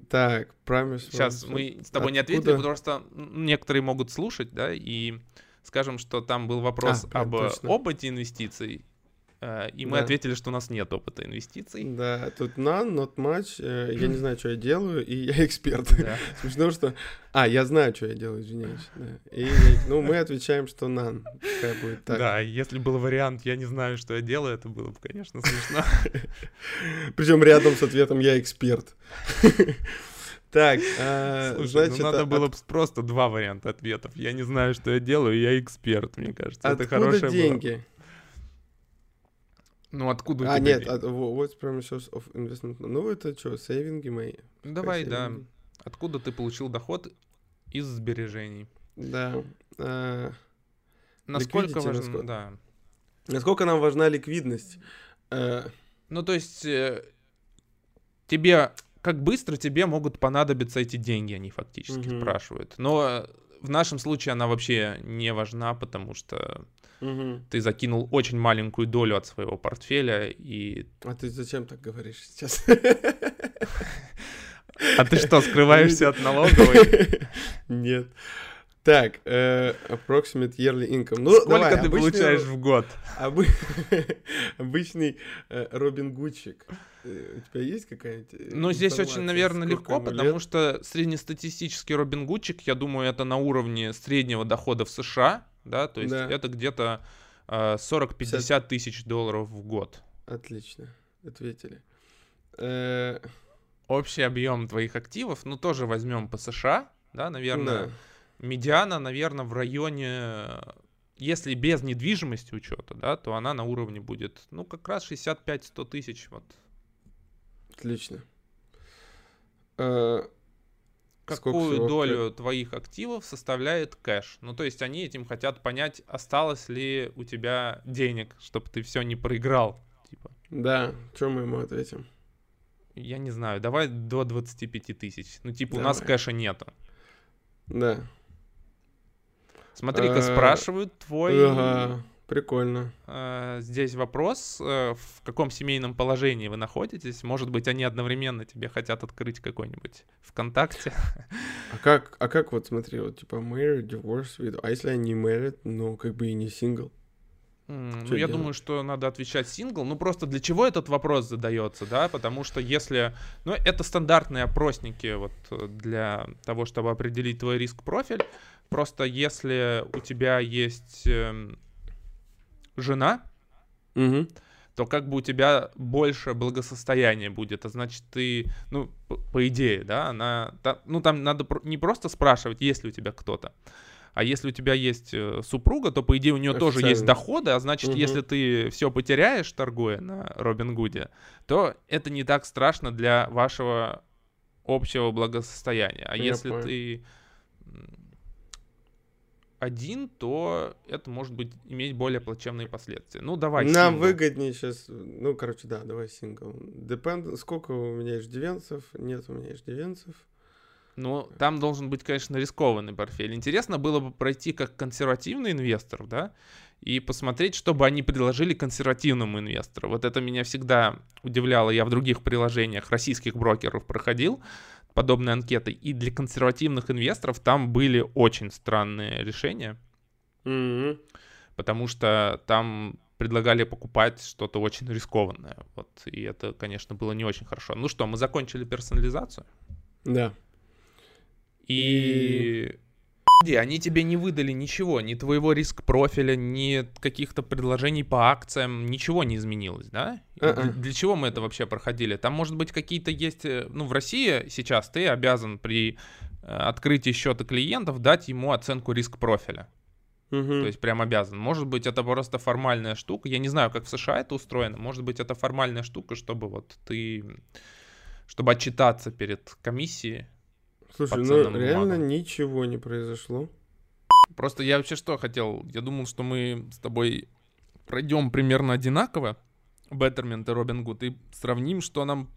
Speaker 2: Так, Promise.
Speaker 1: Сейчас мы с тобой Откуда? не ответили, потому что некоторые могут слушать, да, и скажем, что там был вопрос а, об точно. опыте инвестиций, и мы да. ответили, что у нас нет опыта инвестиций.
Speaker 2: Да, тут none, not much. Э, я не знаю, что я делаю, и я эксперт. Да. Смешно, что... А, я знаю, что я делаю, извиняюсь. Да. И, ну, мы отвечаем, что none. Пускай будет так.
Speaker 1: Да, если был вариант «я не знаю, что я делаю», это было бы, конечно, смешно.
Speaker 2: Причем рядом с ответом «я эксперт». Так,
Speaker 1: а, Слушай, ну значит, ну надо от... было просто два варианта ответов. Я не знаю, что я делаю, я эксперт, мне кажется.
Speaker 2: Откуда это хорошее деньги? Было.
Speaker 1: Ну, откуда
Speaker 2: А, нет, от, what's premises of investment? Ну, это что, сейвинги мои?
Speaker 1: Давай, да. Откуда ты получил доход из сбережений?
Speaker 2: Да. А,
Speaker 1: насколько важно, насколько, да.
Speaker 2: Насколько нам важна ликвидность? А...
Speaker 1: Ну, то есть, э, тебе, как быстро тебе могут понадобиться эти деньги, они фактически угу. спрашивают. Но в нашем случае она вообще не важна, потому что Угу. Ты закинул очень маленькую долю от своего портфеля и...
Speaker 2: А ты зачем так говоришь сейчас?
Speaker 1: А ты что, скрываешься от налоговой?
Speaker 2: Нет. Так, э, approximate yearly income.
Speaker 1: Ну, Сколько давай, ты обычный, получаешь в год?
Speaker 2: Обы... обычный э, Робин Гудчик. Э, у тебя есть какая-нибудь э,
Speaker 1: Ну, здесь очень, наверное, легко, потому лет? что среднестатистический Робин Гудчик, я думаю, это на уровне среднего дохода в США да, то есть да. это где-то э, 40-50 тысяч долларов в год.
Speaker 2: Отлично, ответили. Э...
Speaker 1: Общий объем твоих активов, ну тоже возьмем по США, да, наверное, да. медиана, наверное, в районе, если без недвижимости учета, да, то она на уровне будет, ну как раз 65-100 тысяч, вот.
Speaker 2: Отлично. Э,
Speaker 1: какую долю твоих активов составляет кэш. Ну, то есть они этим хотят понять, осталось ли у тебя денег, чтобы ты все не проиграл. Типа.
Speaker 2: Да, что мы ему ответим?
Speaker 1: Я не знаю, давай до 25 тысяч. Ну, типа, давай. у нас кэша нету.
Speaker 2: Да.
Speaker 1: Смотри-ка, а, спрашивают твой...
Speaker 2: Ага. Прикольно.
Speaker 1: А, здесь вопрос, э, в каком семейном положении вы находитесь. Может быть, они одновременно тебе хотят открыть какой-нибудь ВКонтакте.
Speaker 2: А как, а как вот, смотри, вот типа married, divorce, with... а если они married, но как бы и не сингл?
Speaker 1: Mm, ну, я делать? думаю, что надо отвечать сингл. Ну, просто для чего этот вопрос задается, да? Потому что если... Ну, это стандартные опросники вот для того, чтобы определить твой риск-профиль. Просто если у тебя есть эм, жена,
Speaker 2: угу.
Speaker 1: то как бы у тебя больше благосостояния будет. А значит, ты, ну, по, по идее, да, она, та, ну, там надо не просто спрашивать, есть ли у тебя кто-то, а если у тебя есть э, супруга, то, по идее, у нее тоже есть доходы, а значит, угу. если ты все потеряешь, торгуя на Робин Гуде, то это не так страшно для вашего общего благосостояния. А Я если понял. ты один, то это может быть иметь более плачевные последствия. Ну, давай
Speaker 2: Нам сингл. выгоднее сейчас, ну, короче, да, давай сингл. Depend, сколько у меня иждивенцев? Нет у меня иждивенцев.
Speaker 1: Ну, там должен быть, конечно, рискованный портфель. Интересно было бы пройти как консервативный инвестор, да, и посмотреть, что бы они предложили консервативному инвестору. Вот это меня всегда удивляло. Я в других приложениях российских брокеров проходил подобные анкеты. И для консервативных инвесторов там были очень странные решения.
Speaker 2: Mm-hmm.
Speaker 1: Потому что там предлагали покупать что-то очень рискованное. Вот, и это, конечно, было не очень хорошо. Ну что, мы закончили персонализацию?
Speaker 2: Да.
Speaker 1: И... и они тебе не выдали ничего, ни твоего риск-профиля, ни каких-то предложений по акциям, ничего не изменилось, да? Uh-uh. Для чего мы это вообще проходили? Там, может быть, какие-то есть... Э, ну, в России сейчас ты обязан при э, открытии счета клиентов дать ему оценку риск-профиля.
Speaker 2: Uh-huh.
Speaker 1: То есть прям обязан. Может быть, это просто формальная штука. Я не знаю, как в США это устроено. Может быть, это формальная штука, чтобы вот ты... Чтобы отчитаться перед комиссией
Speaker 2: Слушай, ну реально ничего не произошло.
Speaker 1: Просто я вообще что хотел? Я думал, что мы с тобой пройдем примерно одинаково Betterment и Robinhood и сравним, что нам,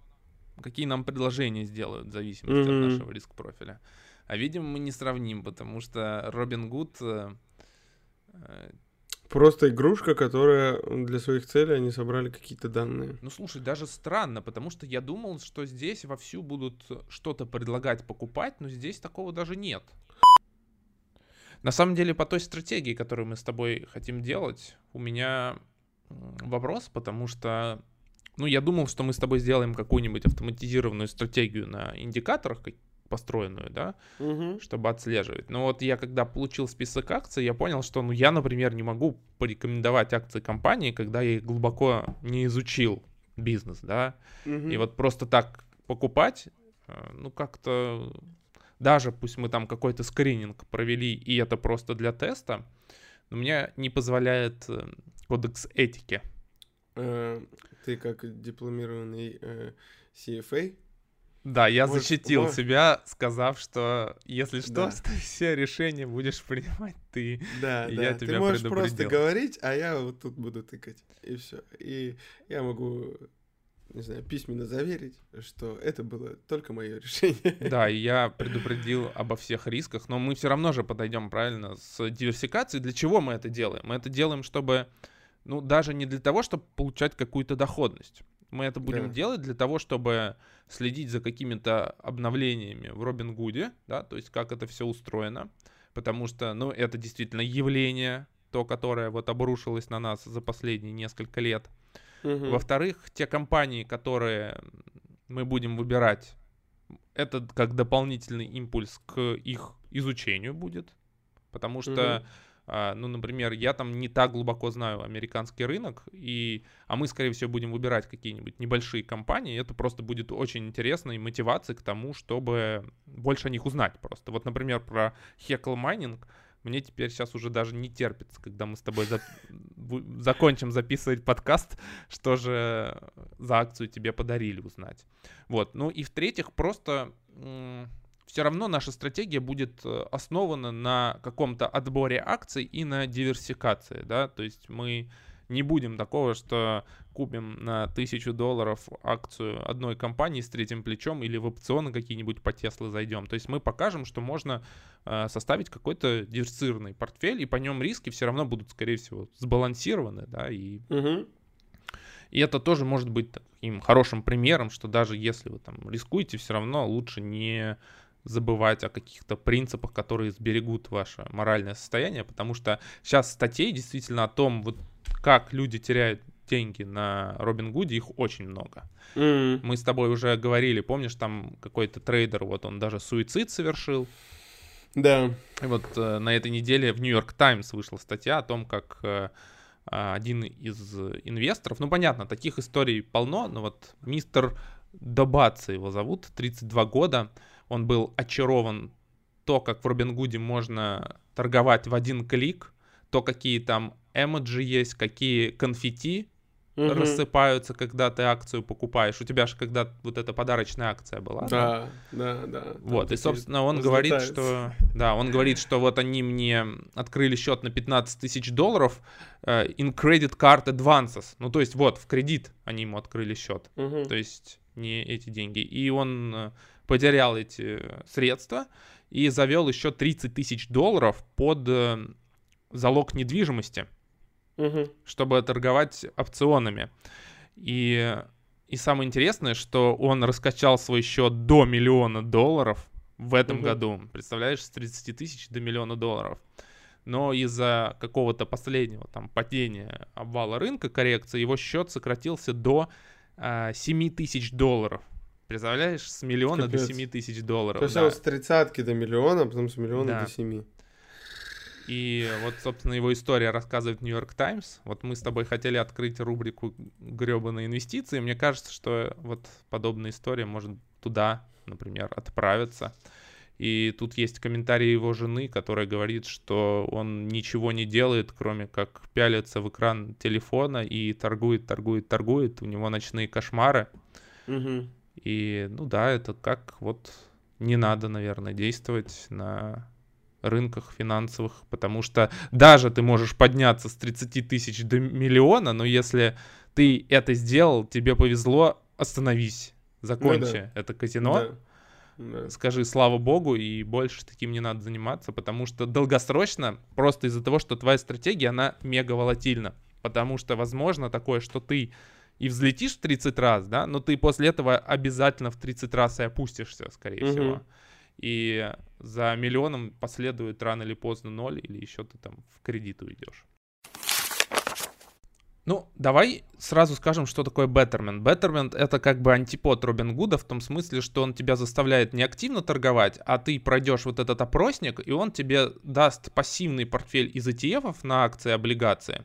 Speaker 1: какие нам предложения сделают в зависимости mm-hmm. от нашего риск-профиля. А видимо, мы не сравним, потому что э,
Speaker 2: э, Просто игрушка, которая для своих целей они собрали какие-то данные.
Speaker 1: Ну слушай, даже странно, потому что я думал, что здесь вовсю будут что-то предлагать покупать, но здесь такого даже нет. На самом деле, по той стратегии, которую мы с тобой хотим делать, у меня вопрос, потому что, ну, я думал, что мы с тобой сделаем какую-нибудь автоматизированную стратегию на индикаторах, построенную, да, угу. чтобы отслеживать. Но вот я когда получил список акций, я понял, что, ну, я, например, не могу порекомендовать акции компании, когда я их глубоко не изучил бизнес, да, угу. и вот просто так покупать, э, ну, как-то даже пусть мы там какой-то скрининг провели, и это просто для теста, но мне не позволяет э, кодекс этики.
Speaker 2: Э, ты как дипломированный CFA
Speaker 1: да, я может, защитил может... себя, сказав, что если что, да. все решения будешь принимать ты.
Speaker 2: Да, и да. Я тебя ты можешь просто говорить, а я вот тут буду тыкать. И все. И я могу, не знаю, письменно заверить, что это было только мое решение.
Speaker 1: Да, и я предупредил обо всех рисках, но мы все равно же подойдем правильно с диверсификацией. Для чего мы это делаем? Мы это делаем, чтобы, ну, даже не для того, чтобы получать какую-то доходность. Мы это будем да. делать для того, чтобы следить за какими-то обновлениями в Робин Гуде, да, то есть как это все устроено, потому что, ну, это действительно явление, то, которое вот обрушилось на нас за последние несколько лет. Угу. Во-вторых, те компании, которые мы будем выбирать, это как дополнительный импульс к их изучению будет, потому что угу ну, например, я там не так глубоко знаю американский рынок, и, а мы, скорее всего, будем выбирать какие-нибудь небольшие компании, это просто будет очень интересной мотивацией к тому, чтобы больше о них узнать просто. Вот, например, про Heckle Mining мне теперь сейчас уже даже не терпится, когда мы с тобой за... закончим записывать подкаст, что же за акцию тебе подарили узнать. Вот, ну и в-третьих, просто все равно наша стратегия будет э, основана на каком-то отборе акций и на диверсификации, да, то есть мы не будем такого, что купим на тысячу долларов акцию одной компании с третьим плечом или в опционы какие-нибудь по Теслы зайдем. То есть мы покажем, что можно э, составить какой-то диверсифицированный портфель, и по нем риски все равно будут, скорее всего, сбалансированы, да, и... Угу. И это тоже может быть таким хорошим примером, что даже если вы там рискуете, все равно лучше не забывать о каких-то принципах, которые сберегут ваше моральное состояние, потому что сейчас статей действительно о том, вот как люди теряют деньги на Робин Гуде, их очень много. Mm. Мы с тобой уже говорили, помнишь, там какой-то трейдер, вот он даже суицид совершил.
Speaker 2: Да.
Speaker 1: И вот э, на этой неделе в Нью-Йорк Таймс вышла статья о том, как э, один из инвесторов, ну понятно, таких историй полно, но вот мистер Добаца его зовут, 32 года, он был очарован то, как в Робингуде можно торговать в один клик, то, какие там эмоджи есть, какие конфетти угу. рассыпаются, когда ты акцию покупаешь. У тебя же когда вот эта подарочная акция была.
Speaker 2: Да, да, да. да.
Speaker 1: Вот, и, собственно, он говорит, что... Да, он говорит, что вот они мне открыли счет на 15 тысяч долларов uh, in credit card advances. Ну, то есть вот, в кредит они ему открыли счет. Угу. То есть не эти деньги. И он э, потерял эти средства и завел еще 30 тысяч долларов под э, залог недвижимости, угу. чтобы торговать опционами. И, и самое интересное, что он раскачал свой счет до миллиона долларов в этом угу. году. Представляешь, с 30 тысяч до миллиона долларов. Но из-за какого-то последнего там падения обвала рынка, коррекции, его счет сократился до э, 7 тысяч долларов. Представляешь, с миллиона Капец. до 7 тысяч долларов.
Speaker 2: То есть да. с тридцатки до миллиона, а потом с миллиона да. до 7.
Speaker 1: И вот, собственно, его история рассказывает Нью-Йорк Таймс. Вот мы с тобой хотели открыть рубрику гребаные инвестиции. Мне кажется, что вот подобная история может туда, например, отправиться. И тут есть комментарий его жены, которая говорит, что он ничего не делает, кроме как пялиться в экран телефона и торгует, торгует, торгует. У него ночные кошмары. Угу. И, ну да, это как вот не надо, наверное, действовать на рынках финансовых, потому что даже ты можешь подняться с 30 тысяч до миллиона, но если ты это сделал, тебе повезло, остановись, закончи ну, да. это казино. Да. Да. Скажи слава богу, и больше таким не надо заниматься, потому что долгосрочно, просто из-за того, что твоя стратегия, она мега волатильна. Потому что возможно такое, что ты и взлетишь в 30 раз, да, но ты после этого обязательно в 30 раз и опустишься, скорее угу. всего. И за миллионом последует рано или поздно ноль, или еще ты там в кредит уйдешь. Ну, давай сразу скажем, что такое Betterment. Betterment — это как бы антипод Робин Гуда в том смысле, что он тебя заставляет не активно торговать, а ты пройдешь вот этот опросник, и он тебе даст пассивный портфель из ETF на акции и облигации.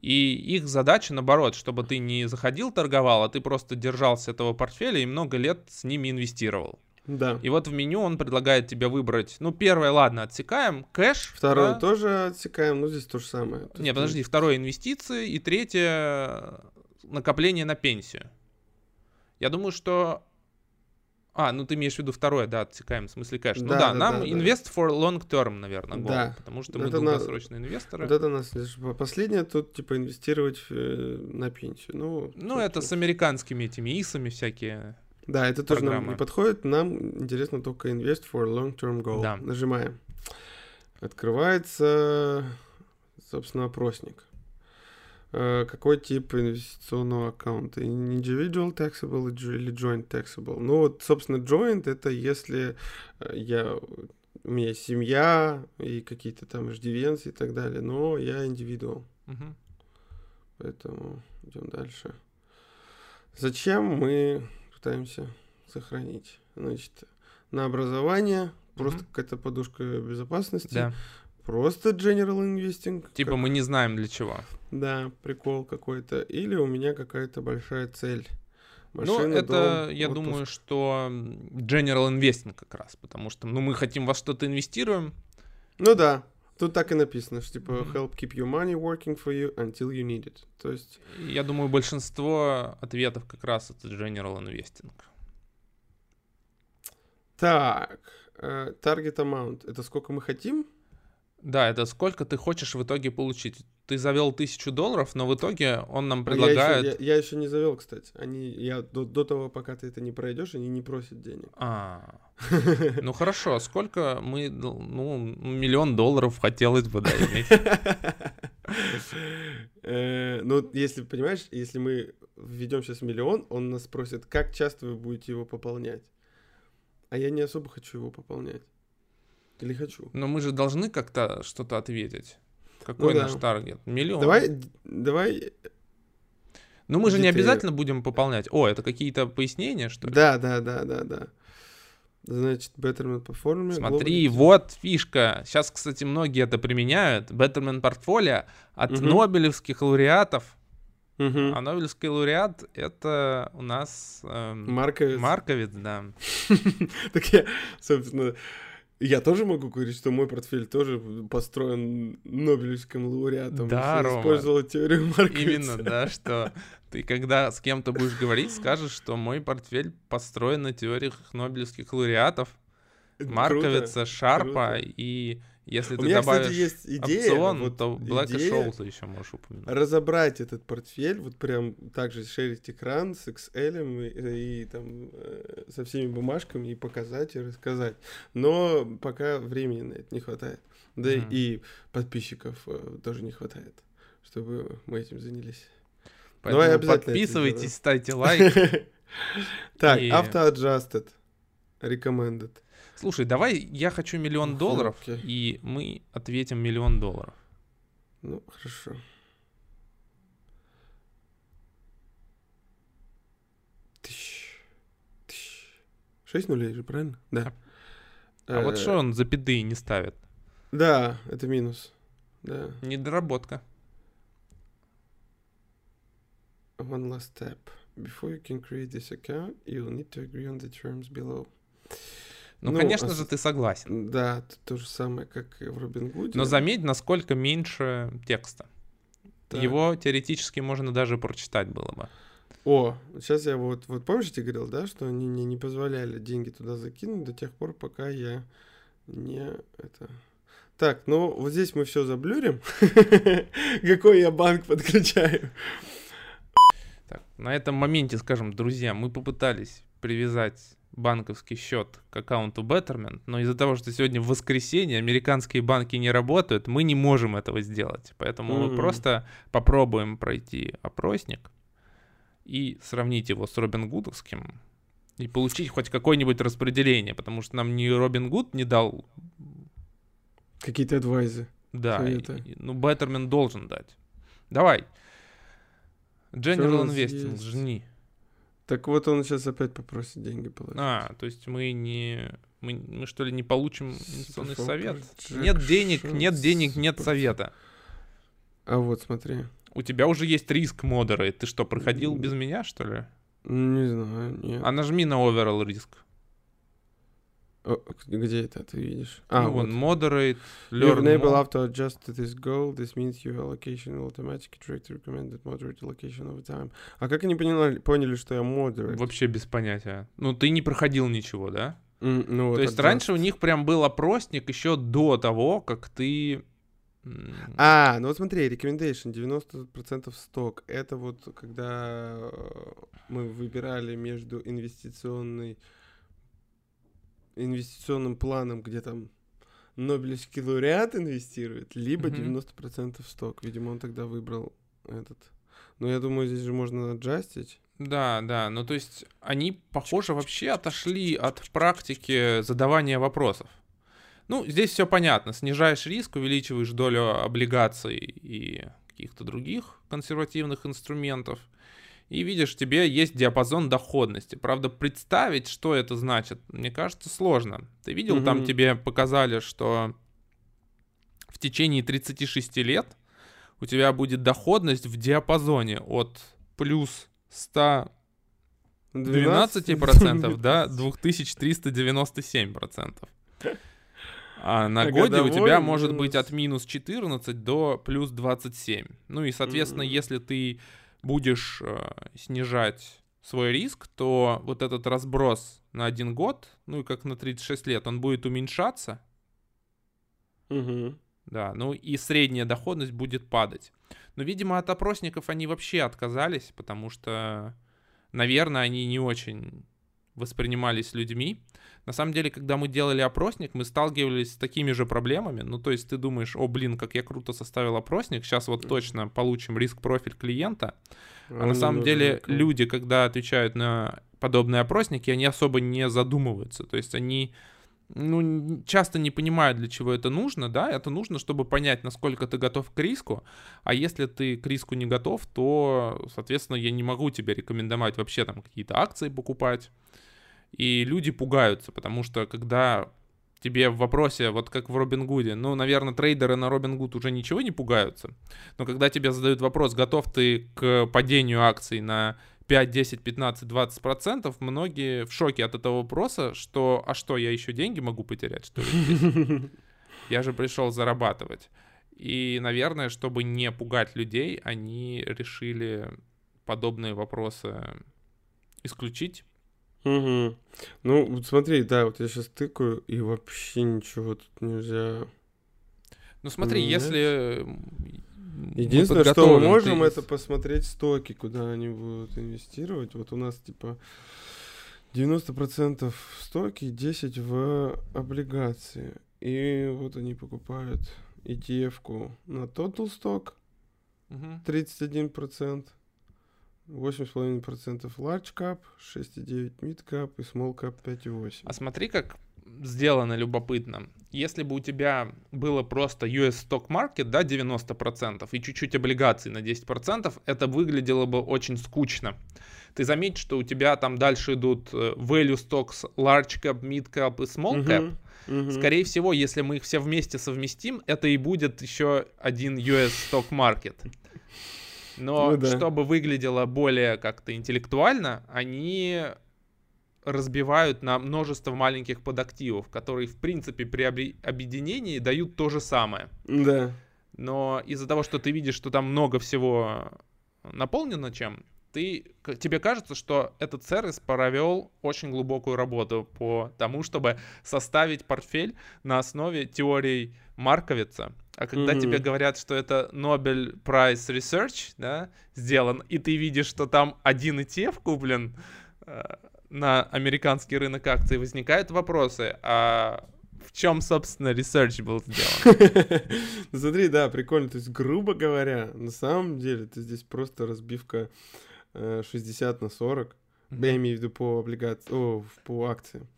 Speaker 1: И их задача, наоборот, чтобы ты не заходил, торговал, а ты просто держался этого портфеля и много лет с ними инвестировал.
Speaker 2: Да.
Speaker 1: И вот в меню он предлагает тебе выбрать, ну, первое, ладно, отсекаем, кэш.
Speaker 2: Второе да? тоже отсекаем, ну, здесь то же самое. То
Speaker 1: Не, подожди, второе инвестиции, и третье накопление на пенсию. Я думаю, что... А, ну ты имеешь в виду второе, да, отсекаем, в смысле кэш. Да, ну да, да нам да, invest for long term, наверное, goal, да. потому что мы это долгосрочные на... инвесторы.
Speaker 2: Вот это нас последнее тут, типа, инвестировать э, на пенсию. Ну,
Speaker 1: ну это с американскими этими ИСами всякие.
Speaker 2: Да, это тоже программы. нам не подходит. Нам интересно только Invest for Long-Term Goal. Да. Нажимаем. Открывается, собственно, опросник. Э, какой тип инвестиционного аккаунта? Individual taxable или joint taxable? Ну вот, собственно, joint это если э, я у меня есть семья и какие-то там иждивенцы и так далее, но я индивидуал. Угу. Поэтому идем дальше. Зачем мы пытаемся сохранить. Значит, на образование просто mm-hmm. какая-то подушка безопасности. Да. Просто general investing.
Speaker 1: Типа как... мы не знаем для чего.
Speaker 2: Да, прикол какой-то. Или у меня какая-то большая цель.
Speaker 1: Ну, Машина, ну, это, дом, я отпуск. думаю, что general investing как раз, потому что, ну, мы хотим во что-то инвестируем.
Speaker 2: Ну да, Тут так и написано, что типа help keep your money working for you until you need it. То есть...
Speaker 1: Я думаю, большинство ответов как раз это general investing.
Speaker 2: Так, uh, target amount. Это сколько мы хотим?
Speaker 1: Да, это сколько ты хочешь в итоге получить. Ты завел тысячу долларов, но в итоге он нам предлагает...
Speaker 2: Я еще, я, я еще не завел, кстати. Они, я до, до того, пока ты это не пройдешь, они не просят денег.
Speaker 1: А, ну хорошо, а сколько мы, ну, миллион долларов хотелось бы, да, иметь.
Speaker 2: Э, ну, если, понимаешь, если мы введем сейчас миллион, он нас спросит, как часто вы будете его пополнять. А я не особо хочу его пополнять. Или хочу.
Speaker 1: Но мы же должны как-то что-то ответить. Какой ну, наш да. таргет? Миллион.
Speaker 2: Давай, давай.
Speaker 1: Ну мы же не обязательно будем пополнять. О, это какие-то пояснения, что ли?
Speaker 2: Да, да, да, да, да. Значит, Betterment Portfolio.
Speaker 1: Смотри, Global... вот фишка. Сейчас, кстати, многие это применяют. Betterment Portfolio от угу. Нобелевских лауреатов. Угу. А Нобелевский лауреат это у нас эм,
Speaker 2: Марковец.
Speaker 1: Марковец, да.
Speaker 2: Так я, собственно, я тоже могу говорить, что мой портфель тоже построен Нобелевским лауреатом.
Speaker 1: Да, Рома.
Speaker 2: Использовал теорию Марковица.
Speaker 1: Именно, да, что ты когда с кем-то будешь говорить, скажешь, что мой портфель построен на теориях Нобелевских лауреатов. Марковица, Шарпа круто. и если У ты меня, добавишь кстати, есть идея, опцион, вот то Black идея Шоулза еще можешь упомянуть.
Speaker 2: Разобрать этот портфель, вот прям также шерить экран с Excel и, и там э, со всеми бумажками и показать и рассказать. Но пока времени на это не хватает. Да mm. и подписчиков э, тоже не хватает, чтобы мы этим занялись.
Speaker 1: Поэтому подписывайтесь, ставьте лайк.
Speaker 2: Так, auto-adjusted, recommended.
Speaker 1: Слушай, давай я хочу миллион долларов, окей. и мы ответим миллион долларов.
Speaker 2: Ну, хорошо. Тысяч. Тысяч. Шесть нулей же, правильно? Да.
Speaker 1: А, а вот что он за беды не ставит?
Speaker 2: Да, это минус. Да.
Speaker 1: Недоработка.
Speaker 2: One last step. Before you can create this account, you'll need to agree on the terms below.
Speaker 1: Ну, ну конечно а... же, ты согласен.
Speaker 2: Да, то же самое, как и в Робин Гуде.
Speaker 1: Но заметь, насколько меньше текста. Так. Его теоретически можно даже прочитать было бы.
Speaker 2: О, сейчас я вот, вот помнишь, я говорил, да, что они мне не позволяли деньги туда закинуть до тех пор, пока я не это. Так, ну вот здесь мы все заблюрим. Какой я банк подключаю.
Speaker 1: на этом моменте скажем, друзья, мы попытались привязать банковский счет к аккаунту Betterment, но из-за того, что сегодня воскресенье, американские банки не работают, мы не можем этого сделать. Поэтому mm-hmm. мы просто попробуем пройти опросник и сравнить его с Робин Гудовским и получить хоть какое-нибудь распределение, потому что нам ни Робин Гуд не дал...
Speaker 2: Какие-то адвайзы.
Speaker 1: Да, и, ну Betterment должен дать. Давай. General Investing, жни.
Speaker 2: Так вот он сейчас опять попросит деньги
Speaker 1: положить. А, то есть мы не... Мы, мы что ли не получим инвестиционный совет? Джек нет денег, нет денег, нет совета.
Speaker 2: А вот смотри.
Speaker 1: У тебя уже есть риск модеры. Ты что, проходил без меня, что ли?
Speaker 2: Не знаю, нет.
Speaker 1: А нажми на overall риск.
Speaker 2: Где это ты видишь?
Speaker 1: А, ну, вот. Moderate,
Speaker 2: learn You enable auto adjust to this goal. This means your allocation will automatically track the recommended moderate allocation over time. А как они поняли, поняли, что я moderate?
Speaker 1: Вообще без понятия. Ну, ты не проходил ничего, да?
Speaker 2: Mm, ну,
Speaker 1: То есть adjust. раньше у них прям был опросник еще до того, как ты...
Speaker 2: А, ну вот смотри, recommendation 90% сток. Это вот когда э, мы выбирали между инвестиционной инвестиционным планом, где там Нобелевский лауреат инвестирует, либо mm-hmm. 90% сток. Видимо, он тогда выбрал этот. Но я думаю, здесь же можно аджастить.
Speaker 1: Да, да. Ну, то есть они, похоже, вообще отошли от практики задавания вопросов. Ну, здесь все понятно. Снижаешь риск, увеличиваешь долю облигаций и каких-то других консервативных инструментов – и видишь, тебе есть диапазон доходности. Правда, представить, что это значит, мне кажется, сложно. Ты видел, угу. там тебе показали, что в течение 36 лет у тебя будет доходность в диапазоне от плюс 112% 12? до 2397%. А на годе у тебя может быть от минус 14 до плюс 27. Ну и, соответственно, mm-hmm. если ты будешь э, снижать свой риск, то вот этот разброс на один год, ну и как на 36 лет, он будет уменьшаться.
Speaker 2: Угу.
Speaker 1: Да, ну и средняя доходность будет падать. Но, видимо, от опросников они вообще отказались, потому что, наверное, они не очень воспринимались людьми. На самом деле, когда мы делали опросник, мы сталкивались с такими же проблемами. Ну, то есть ты думаешь, о, блин, как я круто составил опросник, сейчас вот точно получим риск-профиль клиента. А, а на самом деле люди, когда отвечают на подобные опросники, они особо не задумываются. То есть они ну, часто не понимают, для чего это нужно, да, это нужно, чтобы понять, насколько ты готов к риску, а если ты к риску не готов, то, соответственно, я не могу тебе рекомендовать вообще там какие-то акции покупать, и люди пугаются, потому что когда тебе в вопросе, вот как в Робин Гуде, ну, наверное, трейдеры на Робин Гуд уже ничего не пугаются, но когда тебе задают вопрос, готов ты к падению акций на 5, 10, 15, 20 процентов, многие в шоке от этого вопроса, что, а что, я еще деньги могу потерять, что ли? Я же пришел зарабатывать. И, наверное, чтобы не пугать людей, они решили подобные вопросы исключить
Speaker 2: Угу. Ну, вот смотри, да, вот я сейчас тыкаю, и вообще ничего тут нельзя.
Speaker 1: Ну смотри, поменять. если
Speaker 2: Единственное, мы что мы можем, ты... это посмотреть стоки, куда они будут инвестировать. Вот у нас типа 90% в стоки, 10 в облигации. И вот они покупают ETF-ку на Total Stock угу. 31%. 8,5% large cap, 6,9 mid cap и small cap 5,8.
Speaker 1: А смотри, как сделано любопытно. Если бы у тебя было просто US stock market, да, 90% и чуть-чуть облигаций на 10%, это выглядело бы очень скучно. Ты заметь, что у тебя там дальше идут э, value stocks, large cap, mid cap и small cap. Uh-huh. Uh-huh. Скорее всего, если мы их все вместе совместим, это и будет еще один US stock market. Но ну, да. чтобы выглядело более как-то интеллектуально, они разбивают на множество маленьких подактивов, которые, в принципе, при объединении дают то же самое.
Speaker 2: Да.
Speaker 1: Но из-за того, что ты видишь, что там много всего наполнено чем, ты, тебе кажется, что этот сервис провел очень глубокую работу по тому, чтобы составить портфель на основе теорий Марковица, А когда mm-hmm. тебе говорят, что это Nobel Prize Research, да, сделан, и ты видишь, что там один ETF куплен э, на американский рынок акций, возникают вопросы, а в чем, собственно, research был сделан?
Speaker 2: Смотри, да, прикольно. То есть, грубо говоря, на самом деле, ты здесь просто разбивка 60 э, на 40. Я имею в виду по облигациям, по акциям.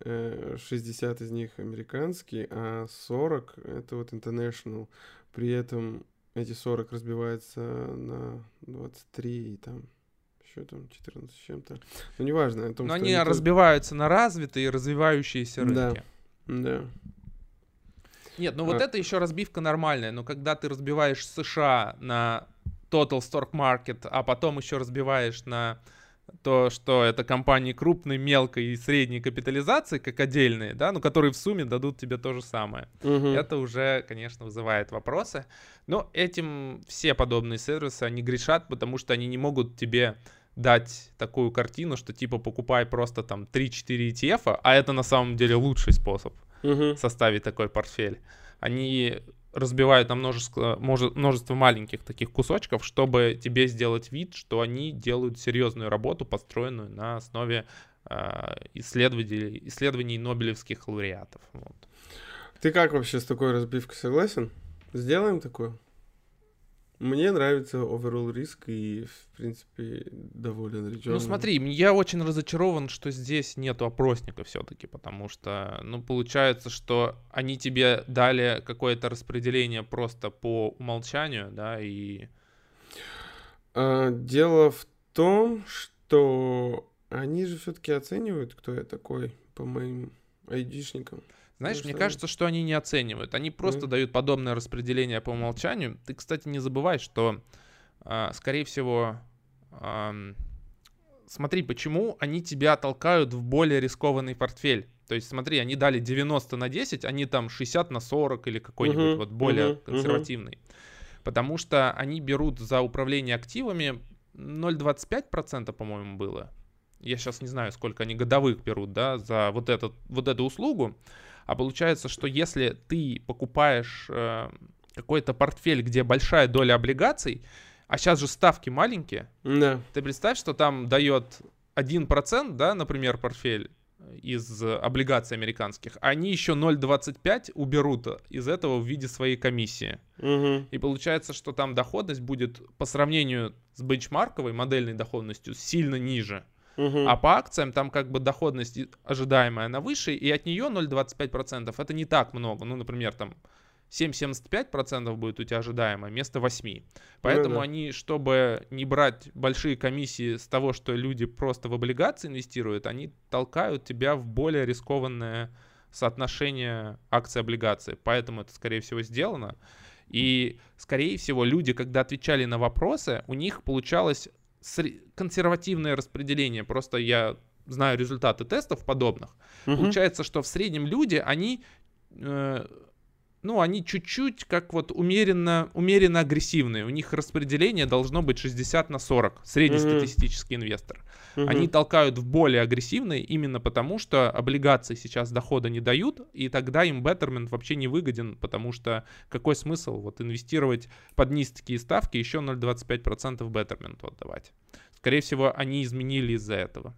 Speaker 2: 60 э, из них американские, а 40 это вот international. При этом эти 40 разбиваются на 23 и там еще там 14 с чем-то. Ну, неважно.
Speaker 1: О том, Но они это... разбиваются на развитые и развивающиеся рынки.
Speaker 2: Да. да.
Speaker 1: Нет, ну а... вот это еще разбивка нормальная, но когда ты разбиваешь США на Total Stock Market, а потом еще разбиваешь на то, что это компании крупной, мелкой и средней капитализации, как отдельные, да, но которые в сумме дадут тебе то же самое. Угу. Это уже, конечно, вызывает вопросы. Но этим все подобные сервисы, они грешат, потому что они не могут тебе дать такую картину, что типа покупай просто там 3-4 ETF, а это на самом деле лучший способ угу. составить такой портфель. Они разбивают на множество, множество маленьких таких кусочков, чтобы тебе сделать вид, что они делают серьезную работу, построенную на основе э, исследований, исследований нобелевских лауреатов. Вот.
Speaker 2: Ты как вообще с такой разбивкой согласен? Сделаем такое? Мне нравится overall риск и, в принципе, доволен.
Speaker 1: Ну смотри, я очень разочарован, что здесь нету опросника все-таки, потому что, ну, получается, что они тебе дали какое-то распределение просто по умолчанию, да, и...
Speaker 2: А, дело в том, что они же все-таки оценивают, кто я такой, по моим айдишникам.
Speaker 1: Знаешь, ну, мне кажется, что они не оценивают. Они просто mm. дают подобное распределение по умолчанию. Ты, кстати, не забывай, что, э, скорее всего, смотри, почему они тебя толкают в более рискованный портфель. То есть, смотри, они дали 90 на 10, они там 60 на 40 или какой-нибудь uh-huh, вот более uh-huh, консервативный. Uh-huh. Потому что они берут за управление активами 0,25%, по-моему, было. Я сейчас не знаю, сколько они годовых берут, да, за вот, этот, вот эту услугу. А получается, что если ты покупаешь э, какой-то портфель, где большая доля облигаций, а сейчас же ставки маленькие,
Speaker 2: да.
Speaker 1: ты представь, что там дает 1%, да, например, портфель из облигаций американских, они еще 0,25 уберут из этого в виде своей комиссии.
Speaker 2: Угу.
Speaker 1: И получается, что там доходность будет по сравнению с бенчмарковой модельной доходностью сильно ниже.
Speaker 2: Угу.
Speaker 1: А по акциям там как бы доходность ожидаемая на выше, и от нее 0,25%. Это не так много. Ну, например, там 7,75% будет у тебя ожидаемое вместо 8. Поэтому ну, да. они, чтобы не брать большие комиссии с того, что люди просто в облигации инвестируют, они толкают тебя в более рискованное соотношение акций-облигаций. Поэтому это, скорее всего, сделано. И, скорее всего, люди, когда отвечали на вопросы, у них получалось консервативное распределение. Просто я знаю результаты тестов подобных. Угу. Получается, что в среднем люди, они, э, ну, они чуть-чуть как вот умеренно, умеренно агрессивные. У них распределение должно быть 60 на 40, среднестатистический угу. инвестор. Угу. Они толкают в более агрессивные именно потому, что облигации сейчас дохода не дают, и тогда им беттермент вообще не выгоден, потому что какой смысл вот инвестировать под низкие ставки еще 0,25% беттермент отдавать. Скорее всего, они изменили из-за этого.